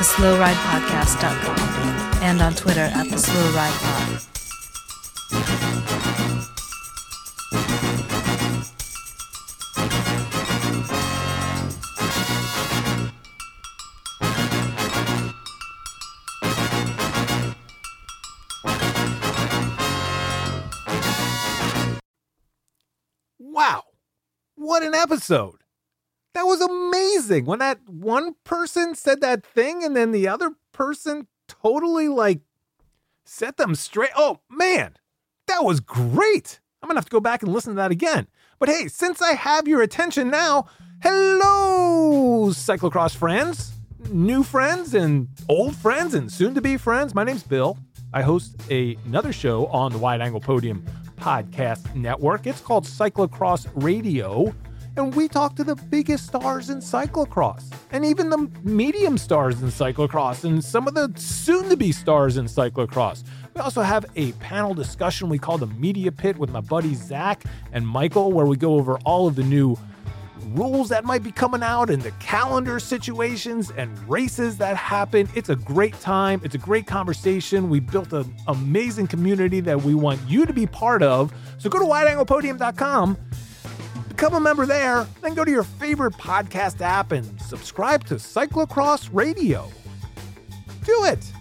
TheSlowRidePodcast.com and on Twitter at The Slow Ride Pod. Wow. What an episode. That was amazing. When that one person said that thing and then the other person totally like set them straight. Oh, man. That was great. I'm to have to go back and listen to that again. But hey, since I have your attention now, hello, cyclocross friends, new friends, and old friends, and soon to be friends. My name's Bill. I host a, another show on the Wide Angle Podium podcast network. It's called Cyclocross Radio. And we talk to the biggest stars in cyclocross and even the medium stars in cyclocross and some of the soon to be stars in cyclocross. We also have a panel discussion we call the Media Pit with my buddies Zach and Michael, where we go over all of the new rules that might be coming out and the calendar situations and races that happen. It's a great time. It's a great conversation. We built an amazing community that we want you to be part of. So go to wideanglepodium.com, become a member there, then go to your favorite podcast app and subscribe to Cyclocross Radio. Do it.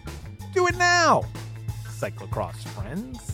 Do it now. Cyclocross friends.